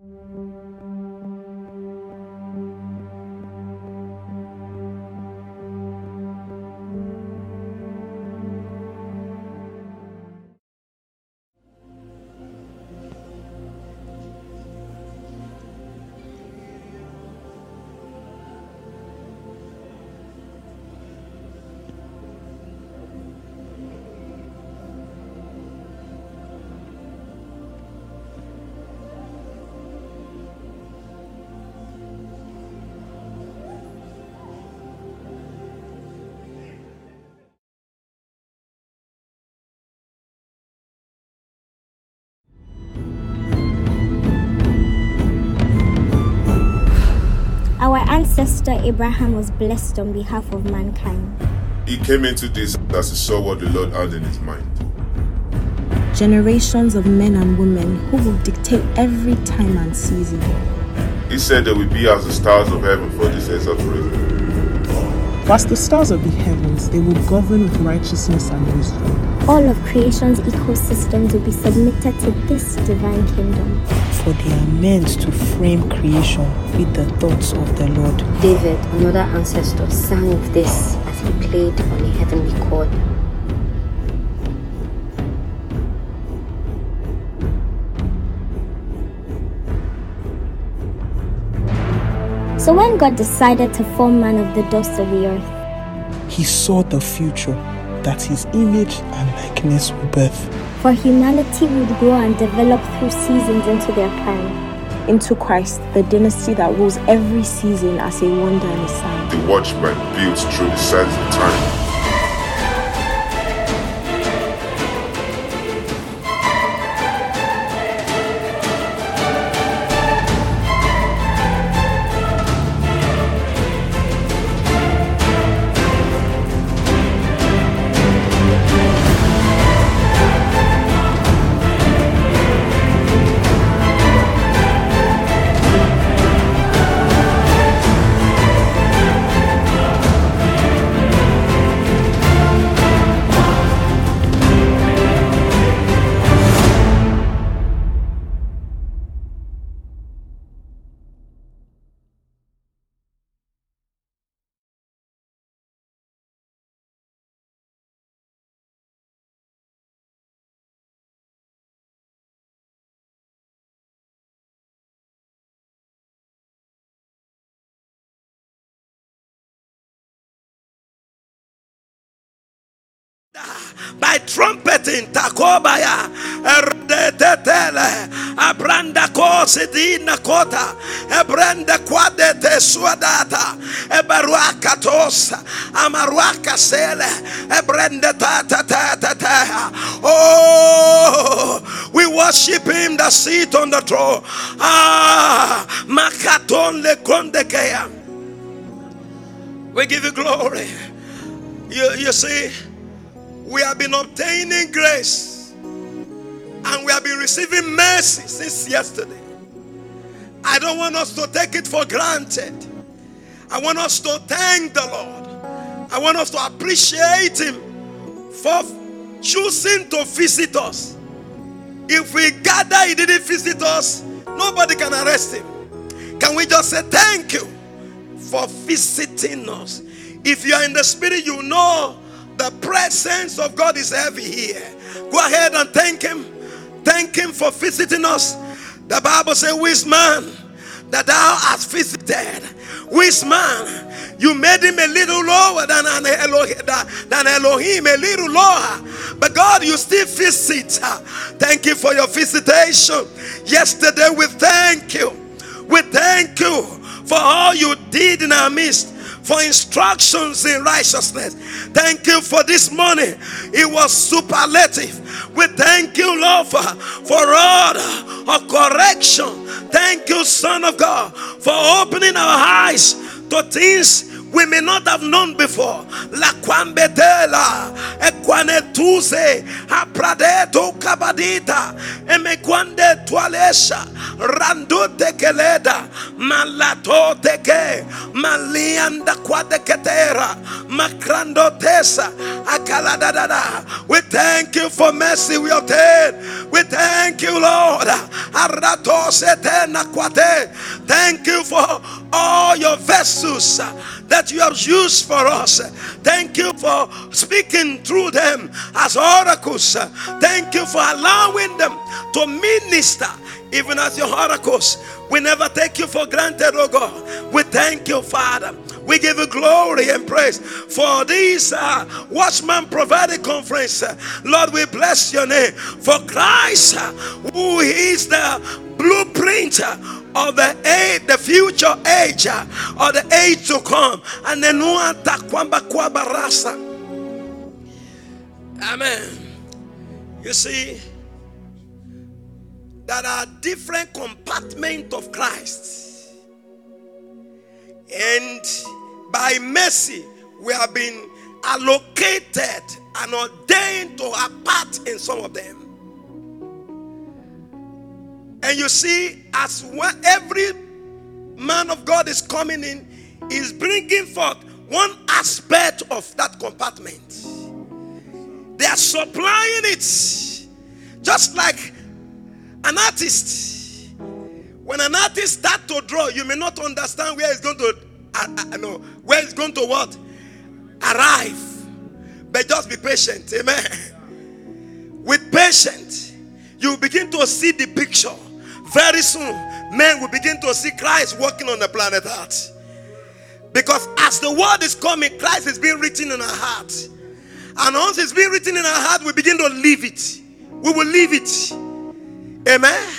Our ancestor Abraham was blessed on behalf of mankind. He came into this as he saw what the Lord had in his mind. Generations of men and women who will dictate every time and season. He said they will be as the stars of heaven for this exaltation. As the stars of the heavens, they will govern with righteousness and wisdom. All of creation's ecosystems will be submitted to this divine kingdom. For they are meant to frame creation with the thoughts of the Lord. David, another ancestor, sang of this as he played on a heavenly chord. So when God decided to form man of the dust of the earth, He saw the future that his image and likeness will birth. For humanity would grow and develop through seasons into their prime. Into Christ, the dynasty that rules every season as a wonder and a sign. The watchman builds through the sands of time. By trumpeting takobaya erdetetele abranda kosidina kota ebrende kwadete suadata ebaruakatos amaruaka sele ebrende tata tata tata oh we worship him that sit on the throne. Ah makaton le we give you glory. You, you see we have been obtaining grace and we have been receiving mercy since yesterday. I don't want us to take it for granted. I want us to thank the Lord. I want us to appreciate Him for choosing to visit us. If we gather, He didn't visit us, nobody can arrest Him. Can we just say thank you for visiting us? If you are in the Spirit, you know the presence of God is heavy here. Go ahead and thank Him. Thank Him for visiting us. The Bible says, Which man that thou hast visited? Which man? You made him a little lower than an Elohim, than Elohim, a little lower. But God, you still visit. Thank you for your visitation. Yesterday, we thank you. We thank you for all you did in our midst for instructions in righteousness. Thank you for this morning. It was superlative. We thank you, Lord, for, for order of correction. Thank you, Son of God, for opening our eyes to things we may not have known before. La kwambetela, ekwanetuse, apradeto kabadita emekwande twalesha randote keleda malato teke malianda kwadeketera makrando tesa akaladadada we thank you for mercy we obtain. We thank you lord. Thank you for all your vessels that you have used for us. Thank you for speaking through them as oracles. Thank you for allowing them to minister even as your oracles. We never take you for granted, oh God. We thank you, Father. We give you glory and praise for this uh, Watchman Prophetic Conference. Lord, we bless your name for Christ, uh, who is the blueprint of the age, the future age, uh, or the age to come. And then kwamba kwa barasa. Amen. You see, there are different compartments of Christ. And by mercy, we have been allocated and ordained to a part in some of them. And you see, as every man of God is coming in, is bringing forth one aspect of that compartment. They are supplying it, just like an artist. When an artist start to draw, you may not understand where it's going to, uh, uh, no, where it's going to what arrive. But just be patient, amen. With patience, you begin to see the picture very soon, men will begin to see Christ walking on the planet Earth. Because as the word is coming, Christ is being written in our heart. And once it's being written in our heart, we begin to live it. We will live it. Amen.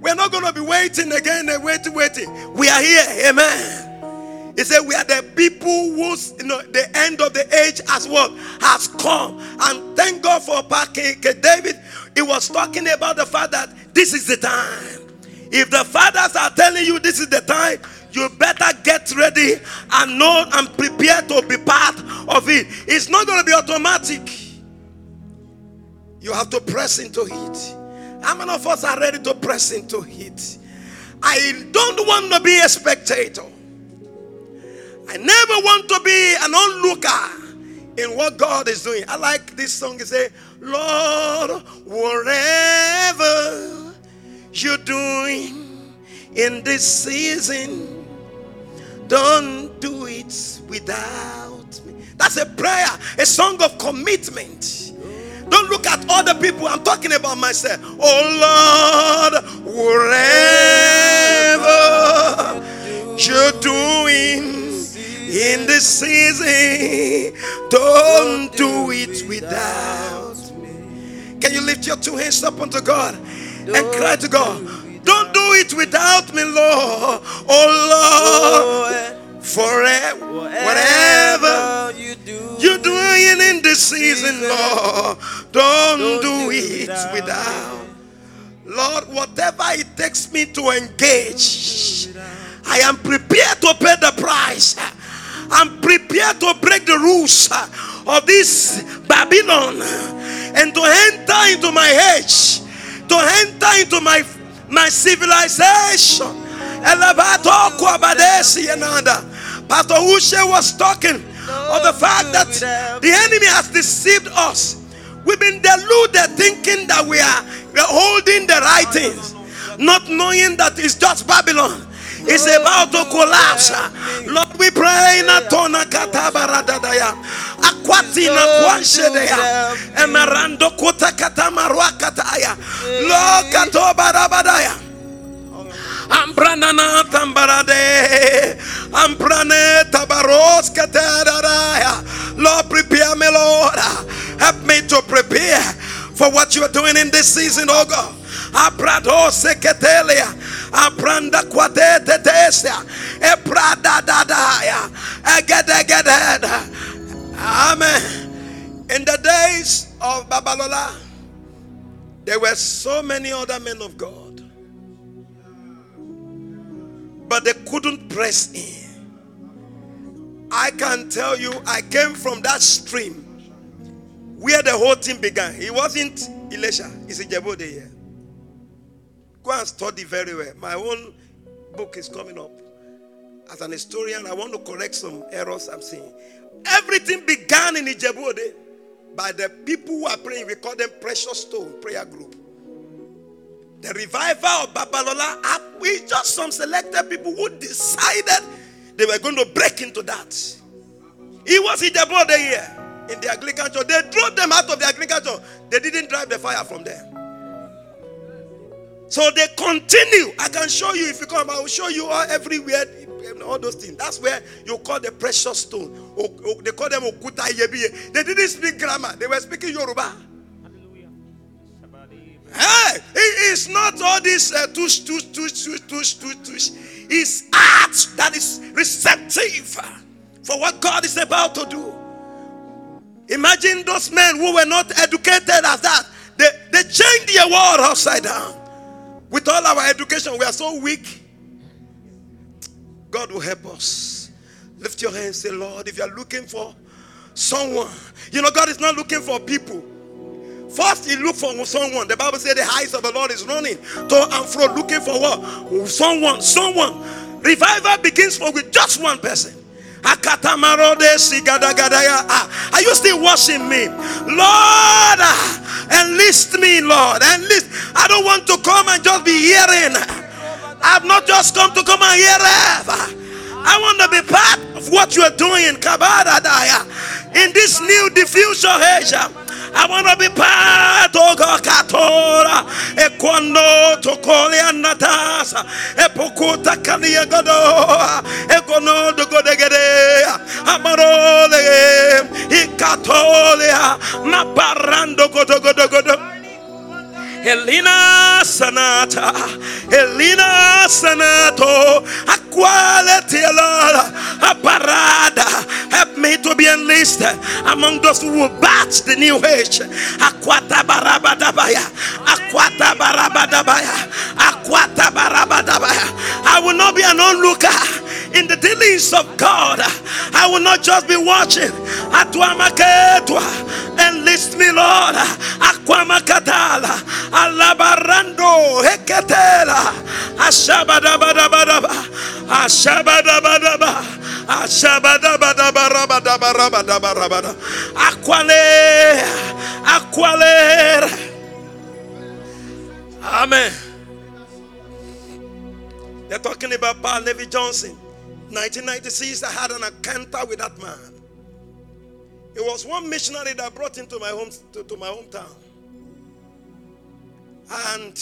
We're not going to be waiting again and waiting, waiting. We are here. Amen. He said, We are the people whose you know the end of the age as well has come. And thank God for King David. He was talking about the fact that this is the time. If the fathers are telling you this is the time, you better get ready and know and prepare to be part of it. It's not going to be automatic. You have to press into it. How many of us are ready to press into it? I don't want to be a spectator. I never want to be an onlooker in what God is doing. I like this song. It say, Lord, whatever you're doing in this season. Don't do it without me. That's a prayer, a song of commitment. Don't look at other people. I'm talking about myself. Oh Lord, wherever you're doing in this season, don't do it without me. Can you lift your two hands up unto God? and cry to God. Don't do it without me, Lord. Oh Lord, forever, whatever you do, you're doing in this season, Lord, don't do it without. Lord, whatever it takes me to engage, I am prepared to pay the price. I'm prepared to break the rules of this Babylon and to enter into my age to enter into my my civilization. Pastor Uche was talking of the fact that the enemy has deceived us. We've been deluded thinking that we are holding the right things, not knowing that it's just Babylon is about to collapse. Lord, we pray in Atona Katabaradadaya. Aquatina Quanshedea. Emerando Kuta Katamaruakataya. Lord Katobarabadaya. Ambranana tambarade. Ambrane tabaros kataraya. Lord, prepare me, Lord. Help me to prepare for what you are doing in this season, oh God. Abrado seketelia. Abranda quadete tesia. Ebrada dadaya. Egedegeded. Amen. In the days of Babalola, there were so many other men of God. But they couldn't press in. I can tell you, I came from that stream where the whole thing began. It wasn't Ilesha, it's Ijebu-Ode here. Go and study very well. My own book is coming up. As an historian, I want to correct some errors I'm seeing. Everything began in Ijebu-Ode by the people who are praying. We call them Precious Stone Prayer Group. The revival of Babalola, ah, we just some selected people who decided they were going to break into that. It was Ijebu-Ode here in the church. They drove them out of the church. They didn't drive the fire from there. So they continue. I can show you if you come. I will show you all everywhere, all those things. That's where you call the precious stone. They call them okuta yebiye. They didn't speak grammar. They were speaking Yoruba. Hey, it's not all this uh, tush, tush, tush, tush, tush, tush, tush. It's art that is receptive for what God is about to do. Imagine those men who were not educated as that. They, they changed their world upside down. With all our education, we are so weak. God will help us. Lift your hands, say, Lord, if you are looking for someone, you know, God is not looking for people. First, He look for someone. The Bible says the eyes of the Lord is running to and fro, looking for what? Someone, someone. Revival begins for with just one person. Ah, are you still watching me? Lord, ah, enlist me, Lord. Enlist. I don't want to come and just be hearing. I've not just come to come and hear. Ever. I want to be part of what you are doing in Kabadadaya in this new diffusion Asia. I want to be part of God Katora. E quando tokole anatasa. E pokuta kania godo. E kono do godegede. Amarole. E katolea. Maparando godo godo godo. Elina Sanata, Elina Sanato, Aquality, Lord, a parada. Help me to be enlisted among those who will batch the new age. Aquata Barabadabaya, Aquata Barabadabaya, Aquata Barabadabaya. I will not be an onlooker in the dealings of God. I will not just be watching. Enlist me, Lord. Aquamakatala. Alabarando heketela. Ashabadabadabadaba. Ashabadabadaba. Ashabadabadabarabadabarabadabarabada. Aquale. Aquale. Amen. They're talking about Paul Levy Johnson. 1996, I had an encounter with that man. It was one missionary that brought him to my home to, to my hometown. And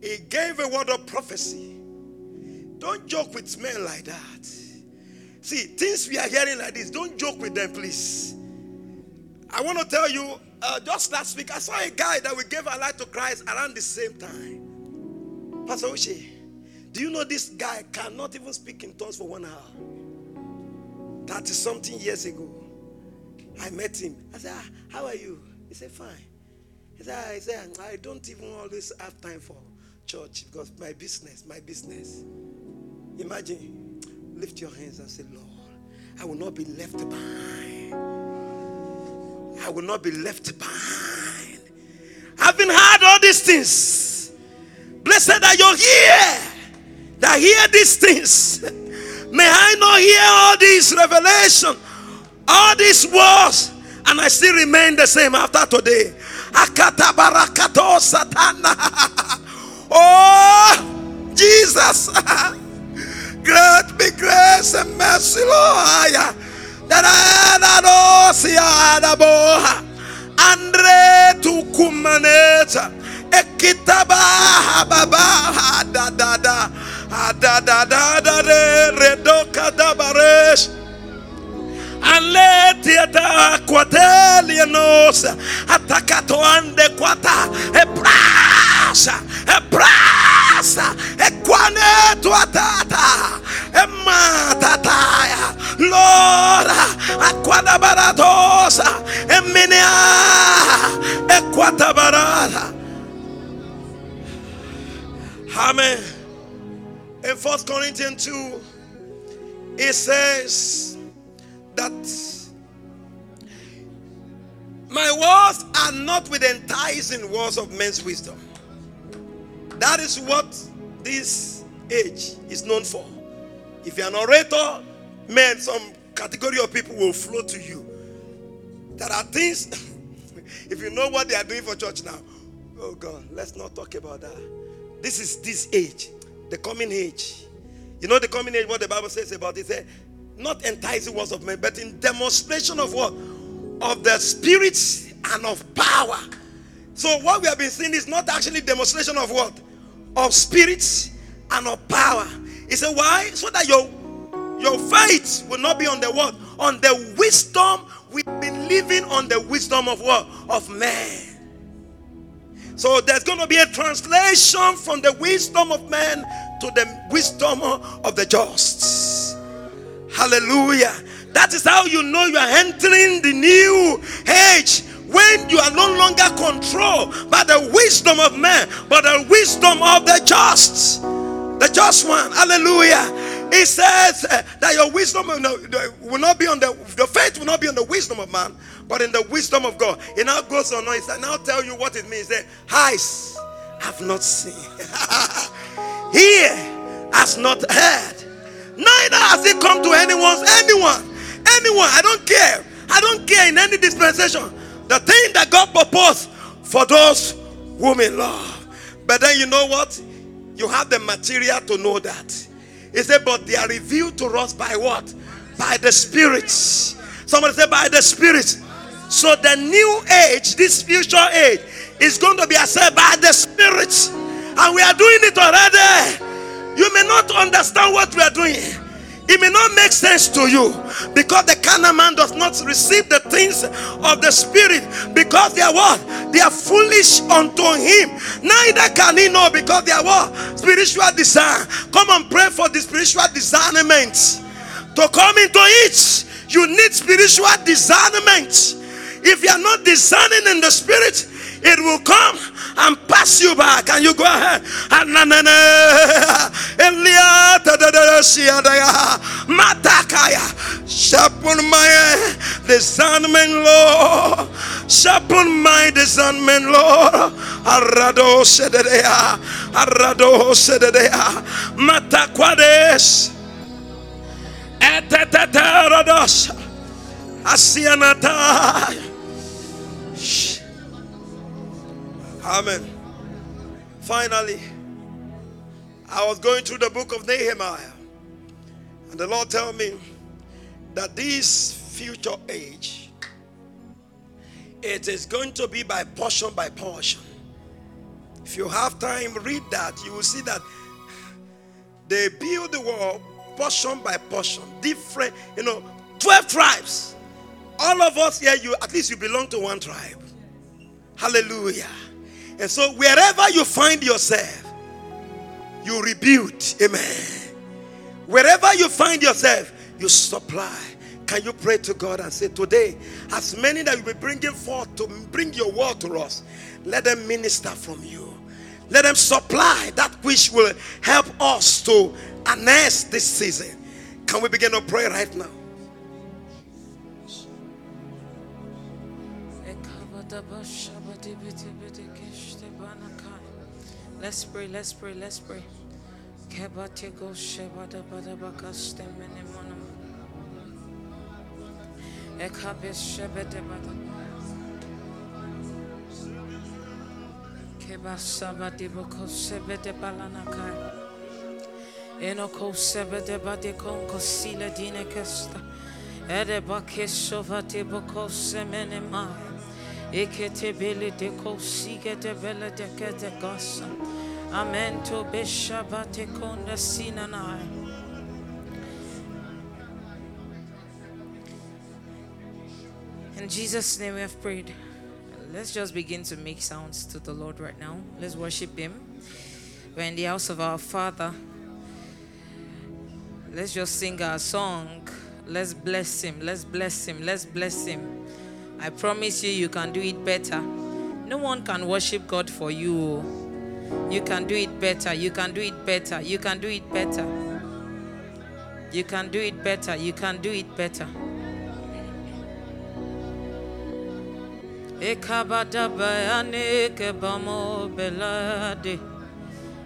he gave a word of prophecy. Don't joke with men like that. See, things we are hearing like this, don't joke with them, please. I want to tell you, uh, just last week, I saw a guy that we gave our life to Christ around the same time. Pastor Uche, do you know this guy cannot even speak in tongues for one hour? 30 something years ago. I met him. I said, ah, How are you? He said, Fine. He said, ah, I, said, I don't even always have time for church because my business, my business. Imagine, lift your hands and say, Lord, I will not be left behind. I will not be left behind. Having heard all these things, blessed are you here that hear these things. May I not hear all these revelation, all these words, and I still remain the same after today. Akata barakato satana. Oh, Jesus. Grant me grace and mercy, Lord. That I. Andre tu kumaneta. Ekitaba baba da da da da da da da re redoka da baresh aletiata quatelianos attaccato ande quata e brasa e brasa e quaneto atata e matataya lora acquada baratosa e minea e quata barata Amen. In First Corinthians 2, it says, that My words are not with enticing words of men's wisdom. That is what this age is known for. If you're an orator, men, some category of people will flow to you. There are things, if you know what they are doing for church now, oh God, let's not talk about that. This is this age, the coming age. You know the coming age, what the Bible says about it? Say, not enticing words of men, but in demonstration of what? Of the spirits and of power. So what we have been seeing is not actually demonstration of what? Of spirits and of power. He said, why? So that your your faith will not be on the what? On the wisdom. We've been living on the wisdom of what? Of man. So there's going to be a translation from the wisdom of man to the wisdom of the just. Hallelujah. That is how you know you are entering the new age when you are no longer controlled by the wisdom of man, but the wisdom of the just. The just one. Hallelujah. He says uh, that your wisdom will not be on the, the faith will not be on the wisdom of man, but in the wisdom of God. He now goes on, said, now tell you what it means. That eyes have not seen, ear has not heard, neither has it come to anyone's anyone, anyone. I don't care. I don't care in any dispensation. The thing that God proposed for those whom He love. But then you know what? You have the material to know that. He said, but they are revealed to us by what? By the Spirit. Somebody said, by the Spirit. So the new age, this future age, is going to be accepted by the Spirit. And we are doing it already. You may not understand what we are doing. It may not make sense to you because the carnal man does not receive the things of the spirit because they are what? They are foolish unto him. Neither can he know because they are what? Spiritual desire. Come and pray for the spiritual discernment. To come into it, you need spiritual discernment. If you are not discerning in the spirit, it will come and pass you by. Can you go ahead? Matakaya. Sharpen my discernment, Lord. Sharpen my discernment, Lord. Arado sededea. Arado sededea. Matakwades. Eteteterados. Asianata. Amen. Finally, I was going through the book of Nehemiah, and the Lord told me that this future age it is going to be by portion by portion. If you have time, read that. You will see that they build the wall portion by portion, different, you know, 12 tribes. All of us here, you at least you belong to one tribe. Hallelujah. And so, wherever you find yourself, you rebuild. Amen. Wherever you find yourself, you supply. Can you pray to God and say, Today, as many that you will be bringing forth to bring your word to us, let them minister from you. Let them supply that which will help us to announce this season. Can we begin to pray right now? Let's pray, let's pray, let's pray. Kebatego shebada bada bakaste mene monam. Ekabes shebede bada. Kebasaba diboko sebede balanakai. Enoko sebede bade konko sile dine kesta. Ede bakesova diboko semene mai. Ekete gasa. Amento beshabate konda sinanai. In Jesus' name we have prayed. Let's just begin to make sounds to the Lord right now. Let's worship Him. We're in the house of our Father. Let's just sing our song. Let's bless Him. Let's bless Him. Let's bless Him. I promise you, you can do it better. No one can worship God for you. You can do it better. You can do it better. You can do it better. You can do it better. You can do it better. Ekabada bayane kebamo belade.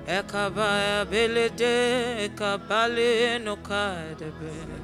Ekabaya belede no kadebe.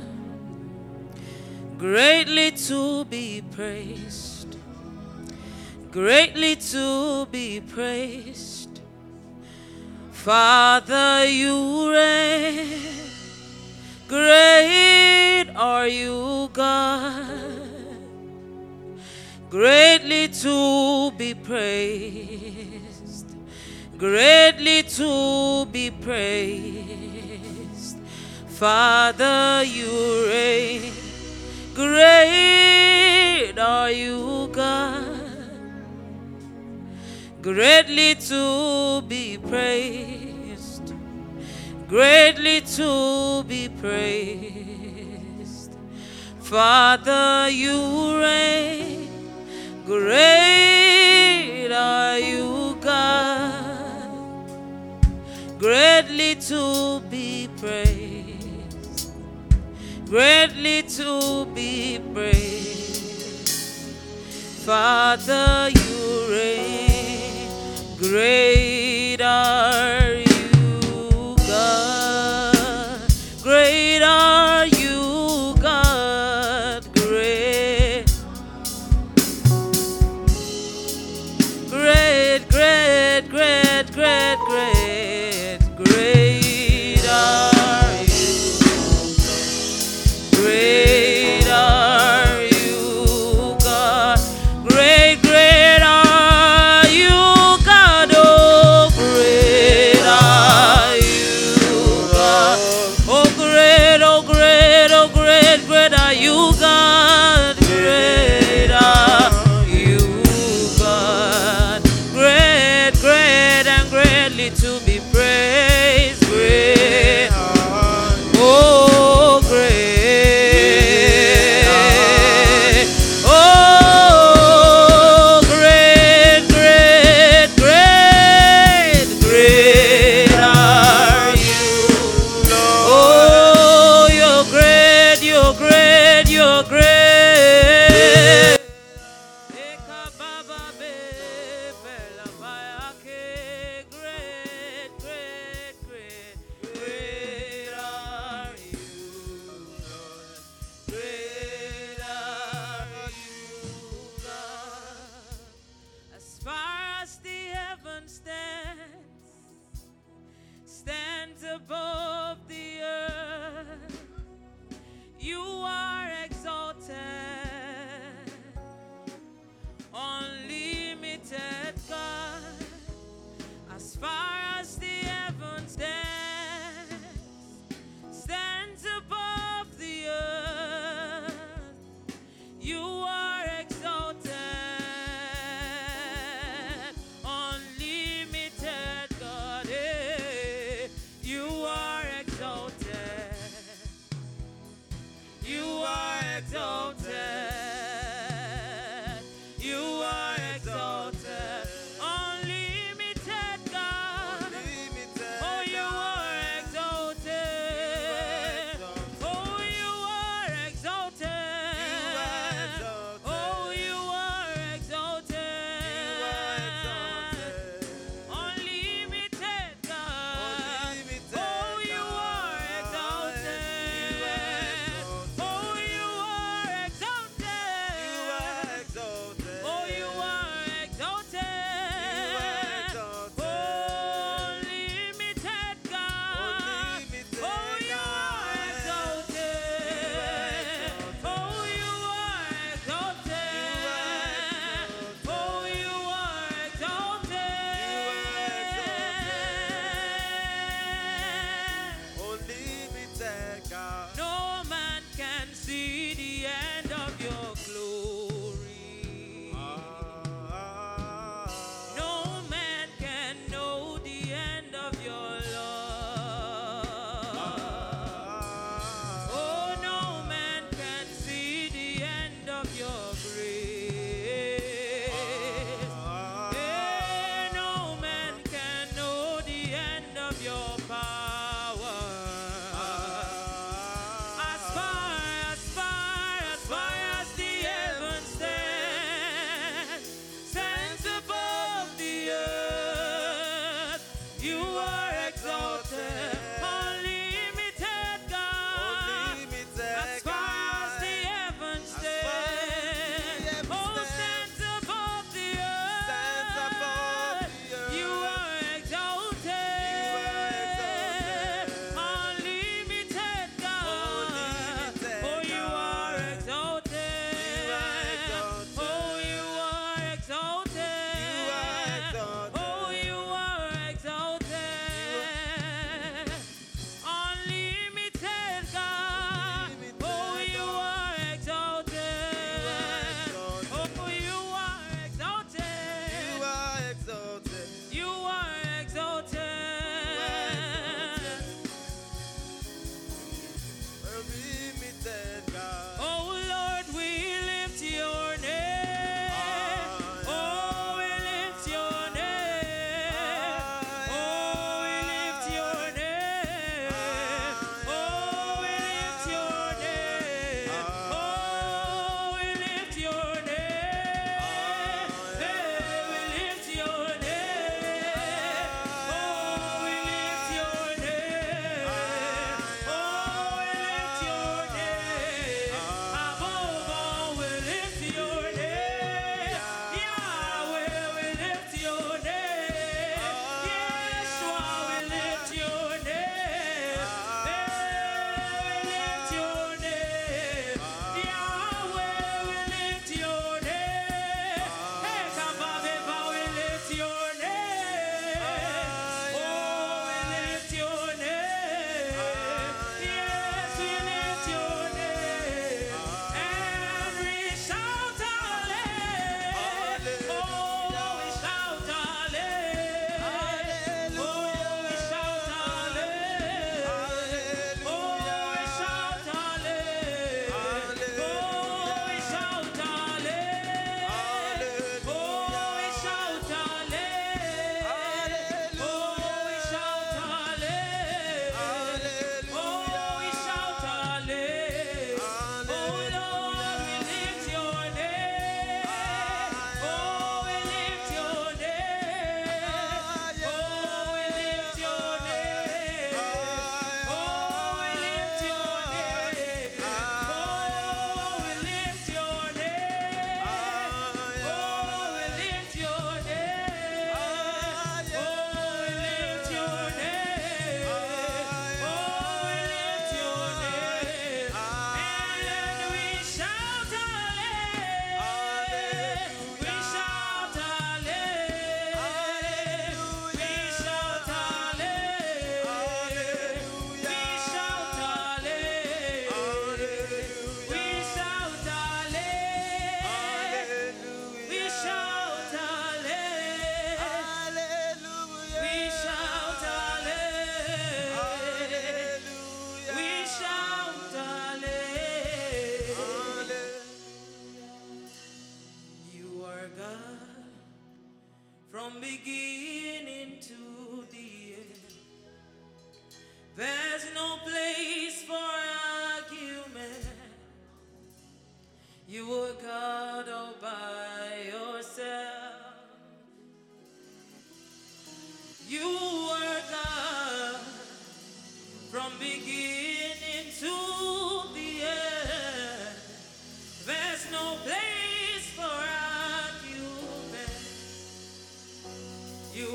greatly to be praised, greatly to be praised. Father, you reign. Great are you, God greatly to be praised, greatly to be praised. Father, you reign, great are you, God, greatly to be praised, greatly to be praised. Father, you reign. Great are you, God, greatly to be praised, greatly to be praised. Father, you reign, great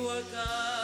a God.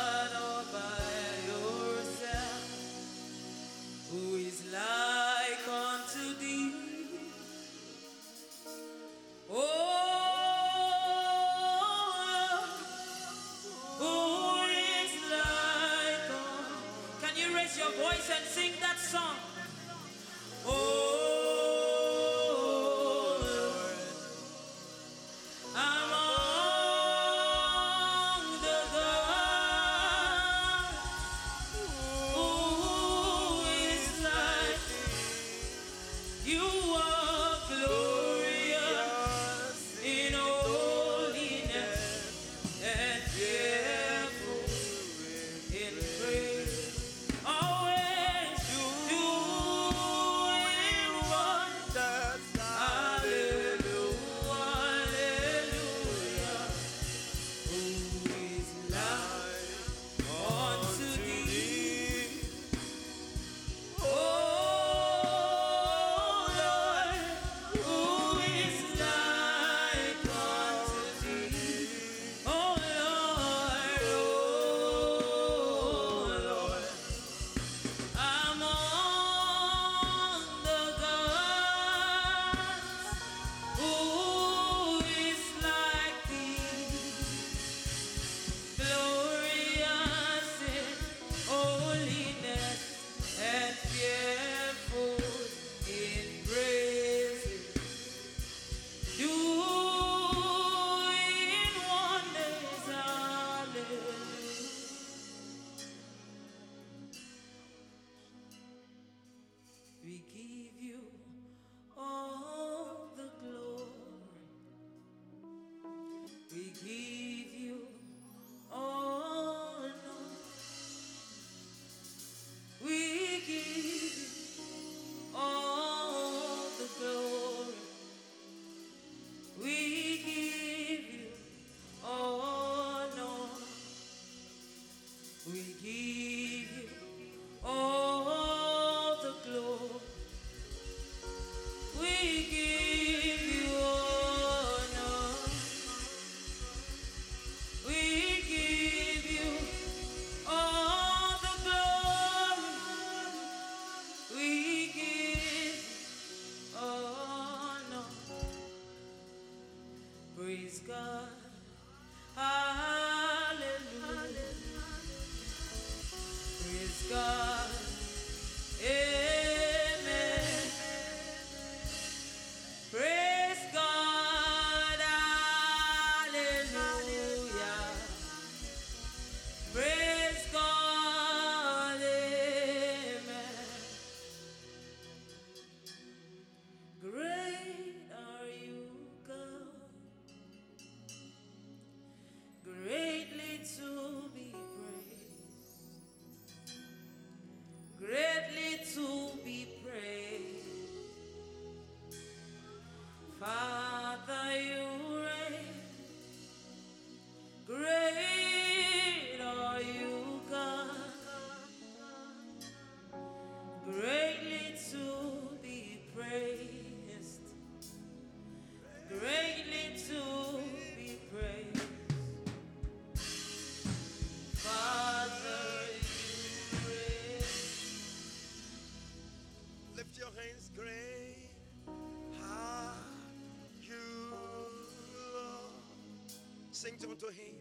sings unto him,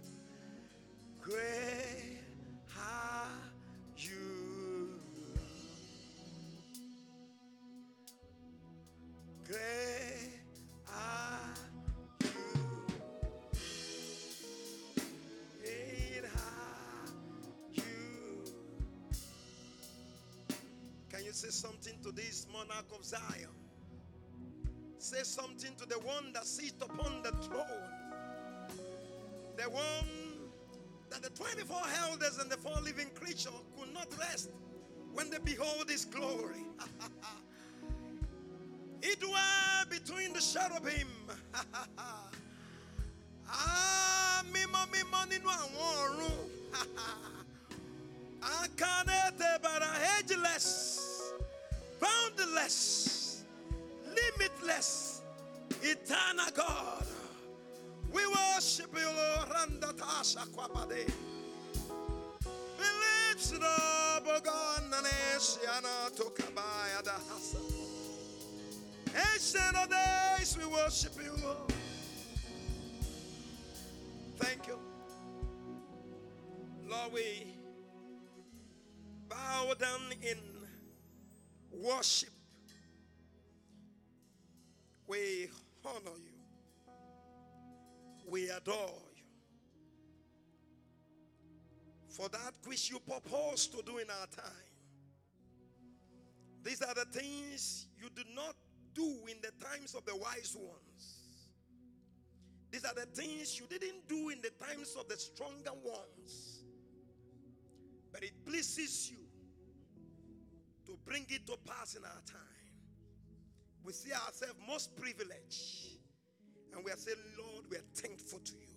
Great are you. Great are you. You. Can you say something to this monarch of Zion? Say something to the one that sits upon the throne. The one that the 24 elders and the four living creatures could not rest when they behold his glory. it were between the cherubim. ah, mímọ́ mímọ́ nínú àwọn ọ̀run. Akanete bara ageless, boundless, limitless, eternal God. Ancient eh, eh, of days, we worship you, Lord. Thank you. Lord, we bow down in worship. We honor you. We adore For that which you propose to do in our time. These are the things you do not do in the times of the wise ones. These are the things you didn't do in the times of the stronger ones. But it pleases you to bring it to pass in our time. We see ourselves most privileged. And we are saying, Lord, we are thankful to you.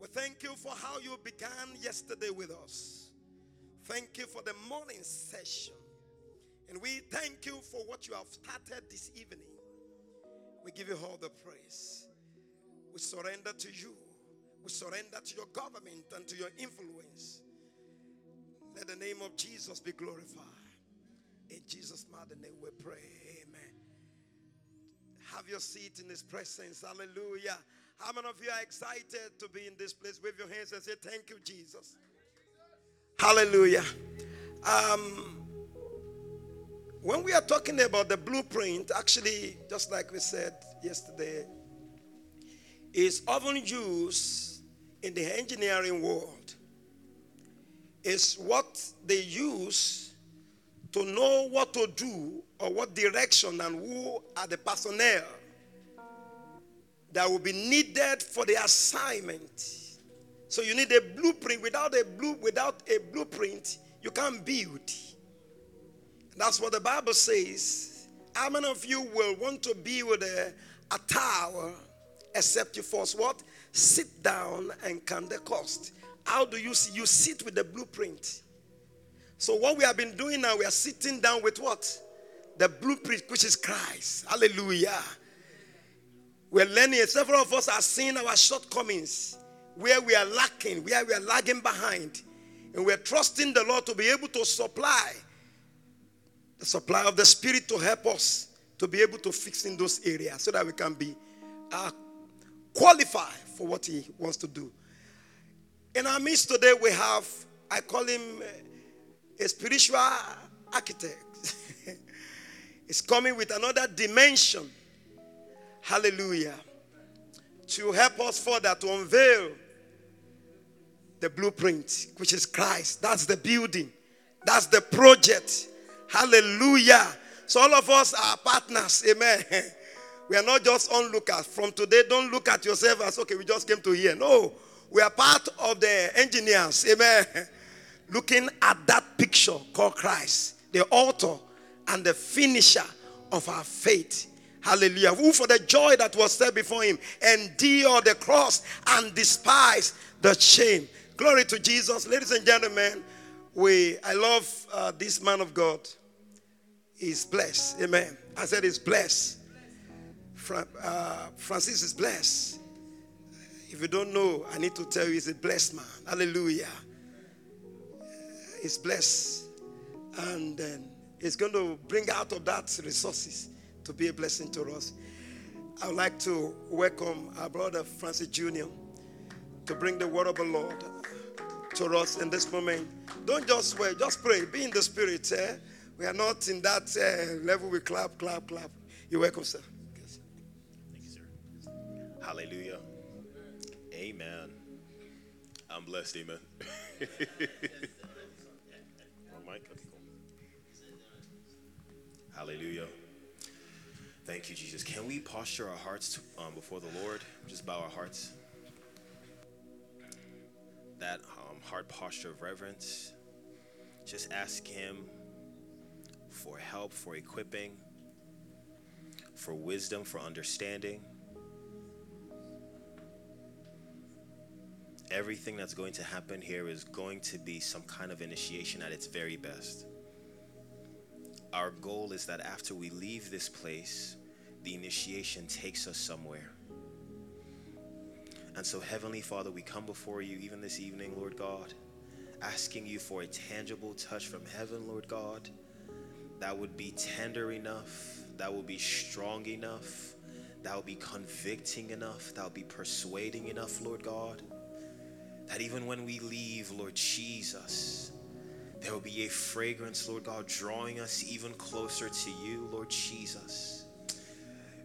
We thank you for how you began yesterday with us. Thank you for the morning session. And we thank you for what you have started this evening. We give you all the praise. We surrender to you. We surrender to your government and to your influence. Let the name of Jesus be glorified. In Jesus' mighty name we pray. Amen. Have your seat in his presence. Hallelujah. How many of you are excited to be in this place? Wave your hands and say, Thank you, Jesus. Hallelujah. Um, when we are talking about the blueprint, actually, just like we said yesterday, is often used in the engineering world. Is what they use to know what to do or what direction and who are the personnel that will be needed for the assignment. So you need a blueprint. Without a blue, without a blueprint, you can't build. That's what the Bible says. How many of you will want to build a, a tower except you first what? Sit down and count the cost. How do you see? You sit with the blueprint. So what we have been doing now, we are sitting down with what? The blueprint, which is Christ. Hallelujah. We're learning. Several of us are seeing our shortcomings, where we are lacking, where we are lagging behind. And we're trusting the Lord to be able to supply the supply of the Spirit to help us to be able to fix in those areas so that we can be uh, qualified for what He wants to do. In our midst today, we have, I call him a spiritual architect. He's coming with another dimension. Hallelujah. To help us further to unveil the blueprint, which is Christ. That's the building, that's the project. Hallelujah. So, all of us are partners. Amen. We are not just onlookers. From today, don't look at yourself as, okay, we just came to here. No, we are part of the engineers. Amen. Looking at that picture called Christ, the author and the finisher of our faith. Hallelujah. Who for the joy that was set before him endured the cross and despised the shame. Glory to Jesus. Ladies and gentlemen, we I love uh, this man of God. He's blessed. Amen. I said he's blessed. Fra- uh, Francis is blessed. If you don't know, I need to tell you he's a blessed man. Hallelujah. He's blessed. And then he's going to bring out of that resources to be a blessing to us. I would like to welcome our brother Francis Jr. to bring the word of the Lord to us in this moment. Don't just wait, just pray. Be in the spirit. Eh? We are not in that uh, level. We clap, clap, clap. You're welcome, sir. Thank you, sir. Hallelujah. Amen. I'm blessed, amen. Hallelujah. Thank you, Jesus. Can we posture our hearts to, um, before the Lord? Just bow our hearts. that um, heart posture of reverence. Just ask Him for help, for equipping, for wisdom, for understanding. Everything that's going to happen here is going to be some kind of initiation at its very best. Our goal is that after we leave this place, the initiation takes us somewhere. And so, Heavenly Father, we come before you even this evening, Lord God, asking you for a tangible touch from heaven, Lord God, that would be tender enough, that would be strong enough, that would be convicting enough, that would be persuading enough, Lord God, that even when we leave, Lord Jesus, there will be a fragrance, Lord God, drawing us even closer to you, Lord Jesus.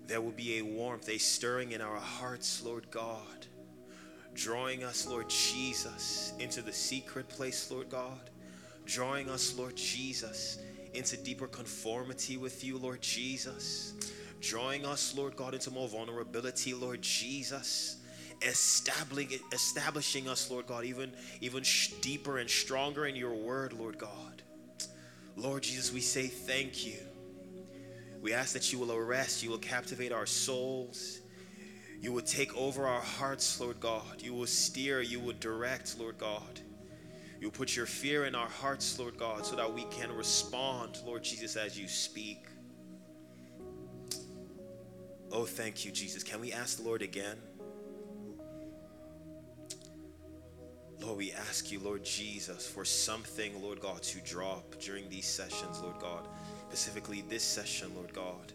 There will be a warmth, a stirring in our hearts, Lord God drawing us, Lord Jesus, into the secret place, Lord God. Drawing us, Lord Jesus, into deeper conformity with you, Lord Jesus. Drawing us, Lord God, into more vulnerability, Lord Jesus. Establishing, establishing us, Lord God, even, even deeper and stronger in your word, Lord God. Lord Jesus, we say thank you. We ask that you will arrest, you will captivate our souls. You will take over our hearts, Lord God. You will steer, you will direct, Lord God. You will put your fear in our hearts, Lord God, so that we can respond, Lord Jesus, as you speak. Oh, thank you, Jesus. Can we ask the Lord again? Lord, we ask you, Lord Jesus, for something, Lord God, to drop during these sessions, Lord God. Specifically, this session, Lord God.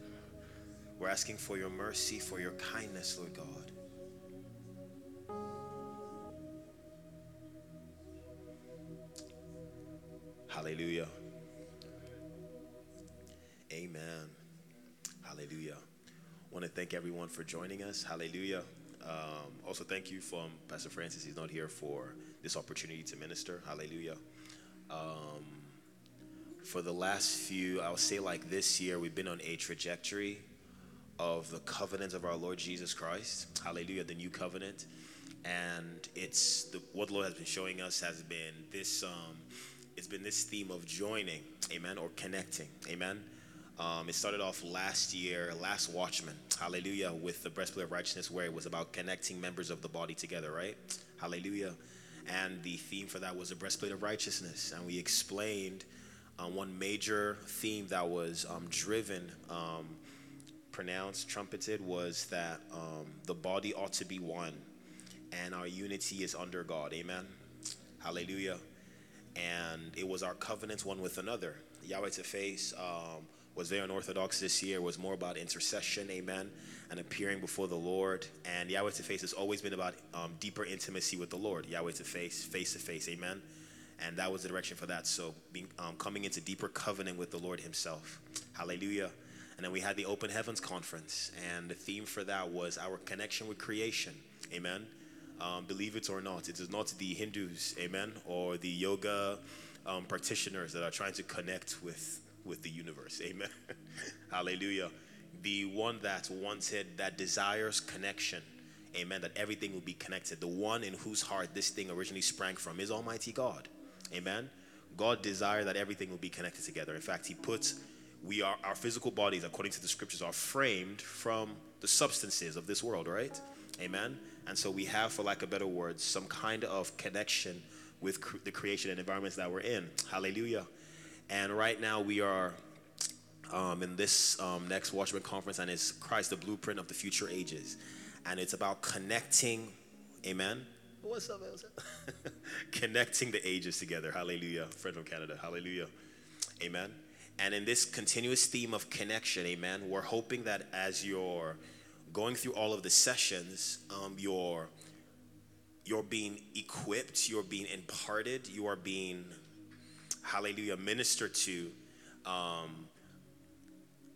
We're asking for your mercy, for your kindness, Lord God. Hallelujah. Amen. Hallelujah. I want to thank everyone for joining us. Hallelujah. Um, also, thank you from Pastor Francis. He's not here for this opportunity to minister. Hallelujah. Um, for the last few, I'll say like this year, we've been on a trajectory of the covenant of our Lord Jesus Christ. Hallelujah, the new covenant. And it's the, what the Lord has been showing us has been this um, it's been this theme of joining, amen, or connecting, amen. Um, it started off last year, last Watchman, hallelujah, with the breastplate of righteousness, where it was about connecting members of the body together, right? Hallelujah. And the theme for that was the breastplate of righteousness. And we explained um, one major theme that was um, driven um, pronounced, trumpeted, was that um, the body ought to be one and our unity is under God. Amen. Hallelujah. And it was our covenant one with another. Yahweh to face um, was very unorthodox this year, was more about intercession, amen, and appearing before the Lord. And Yahweh to face has always been about deeper intimacy with the Lord. Yahweh to face, face to face, amen. And that was the direction for that. So being, um, coming into deeper covenant with the Lord Himself. Hallelujah. And then we had the Open Heavens Conference, and the theme for that was our connection with creation. Amen. Um, believe it or not, it is not the Hindus, amen, or the yoga um, practitioners that are trying to connect with with the universe, amen. Hallelujah. The one that wanted, that desires connection, amen, that everything will be connected. The one in whose heart this thing originally sprang from is Almighty God, amen. God desired that everything will be connected together. In fact, He puts we are our physical bodies according to the scriptures are framed from the substances of this world right? Amen? And so we have for lack of better words some kind of connection with cr- the creation and environments that we're in. Hallelujah. And right now we are um, in this um, next watchman conference and it's christ the blueprint of the future ages. And it's about connecting amen what's up Elsa? connecting the ages together hallelujah friend from canada hallelujah amen and in this continuous theme of connection, amen, we're hoping that as you're going through all of the sessions, um, you're, you're being equipped, you're being imparted, you are being, hallelujah, ministered to. Um,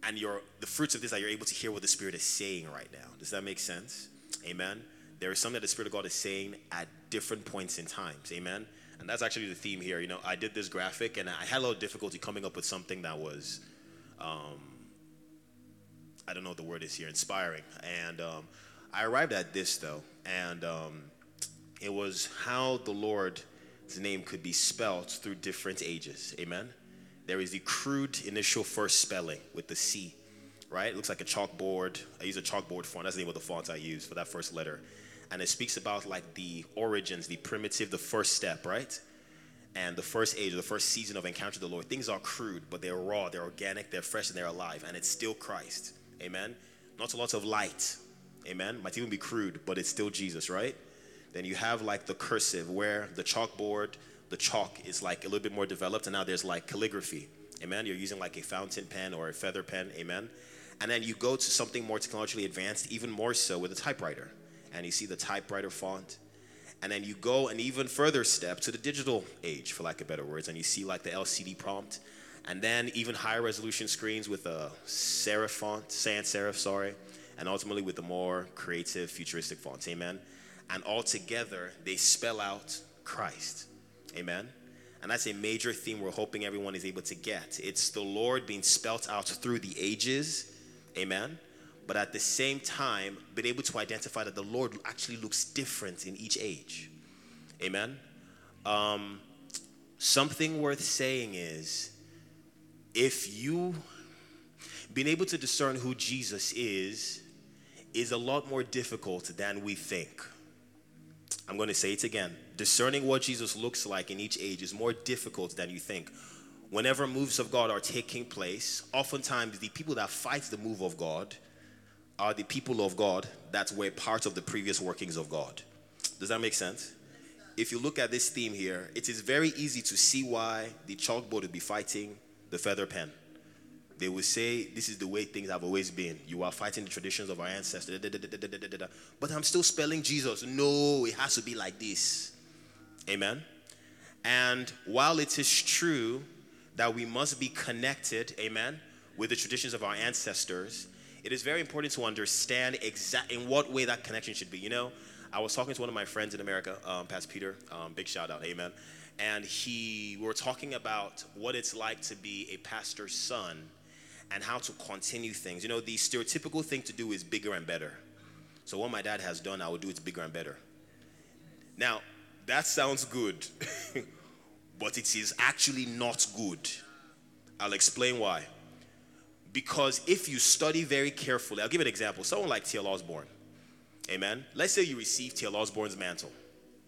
and you're, the fruits of this that you're able to hear what the Spirit is saying right now. Does that make sense? Amen. There is something that the Spirit of God is saying at different points in times. Amen. And that's actually the theme here. You know, I did this graphic and I had a little difficulty coming up with something that was, um, I don't know what the word is here, inspiring. And um, I arrived at this though. And um, it was how the Lord's name could be spelled through different ages. Amen. There is the crude initial first spelling with the C, right? It looks like a chalkboard. I use a chalkboard font. That's the name of the font I use for that first letter. And it speaks about like the origins, the primitive, the first step, right? And the first age, the first season of encounter the Lord. Things are crude, but they're raw, they're organic, they're fresh, and they're alive. And it's still Christ. Amen. Not a lot of light. Amen. Might even be crude, but it's still Jesus, right? Then you have like the cursive where the chalkboard, the chalk is like a little bit more developed, and now there's like calligraphy. Amen. You're using like a fountain pen or a feather pen. Amen. And then you go to something more technologically advanced, even more so with a typewriter. And you see the typewriter font. And then you go an even further step to the digital age, for lack of better words, and you see like the LCD prompt. And then even higher resolution screens with a serif font, sans serif, sorry. And ultimately with the more creative, futuristic fonts. Amen. And all together, they spell out Christ. Amen. And that's a major theme we're hoping everyone is able to get. It's the Lord being spelt out through the ages. Amen. But at the same time, being able to identify that the Lord actually looks different in each age. Amen. Um, something worth saying is if you being able to discern who Jesus is is a lot more difficult than we think. I'm going to say it again. Discerning what Jesus looks like in each age is more difficult than you think. Whenever moves of God are taking place, oftentimes the people that fight the move of God are the people of God that were part of the previous workings of God. Does that make sense? If you look at this theme here, it is very easy to see why the chalkboard would be fighting the feather pen. They will say, This is the way things have always been. You are fighting the traditions of our ancestors. But I'm still spelling Jesus. No, it has to be like this. Amen. And while it is true that we must be connected, amen, with the traditions of our ancestors, it is very important to understand exact in what way that connection should be. You know, I was talking to one of my friends in America, um, Pastor Peter. Um, big shout out, amen. And he, we were talking about what it's like to be a pastor's son and how to continue things. You know, the stereotypical thing to do is bigger and better. So what my dad has done, I will do it bigger and better. Now, that sounds good, but it is actually not good. I'll explain why. Because if you study very carefully, I'll give an example. Someone like T.L. Osborn, amen. Let's say you receive T.L. Osborn's mantle,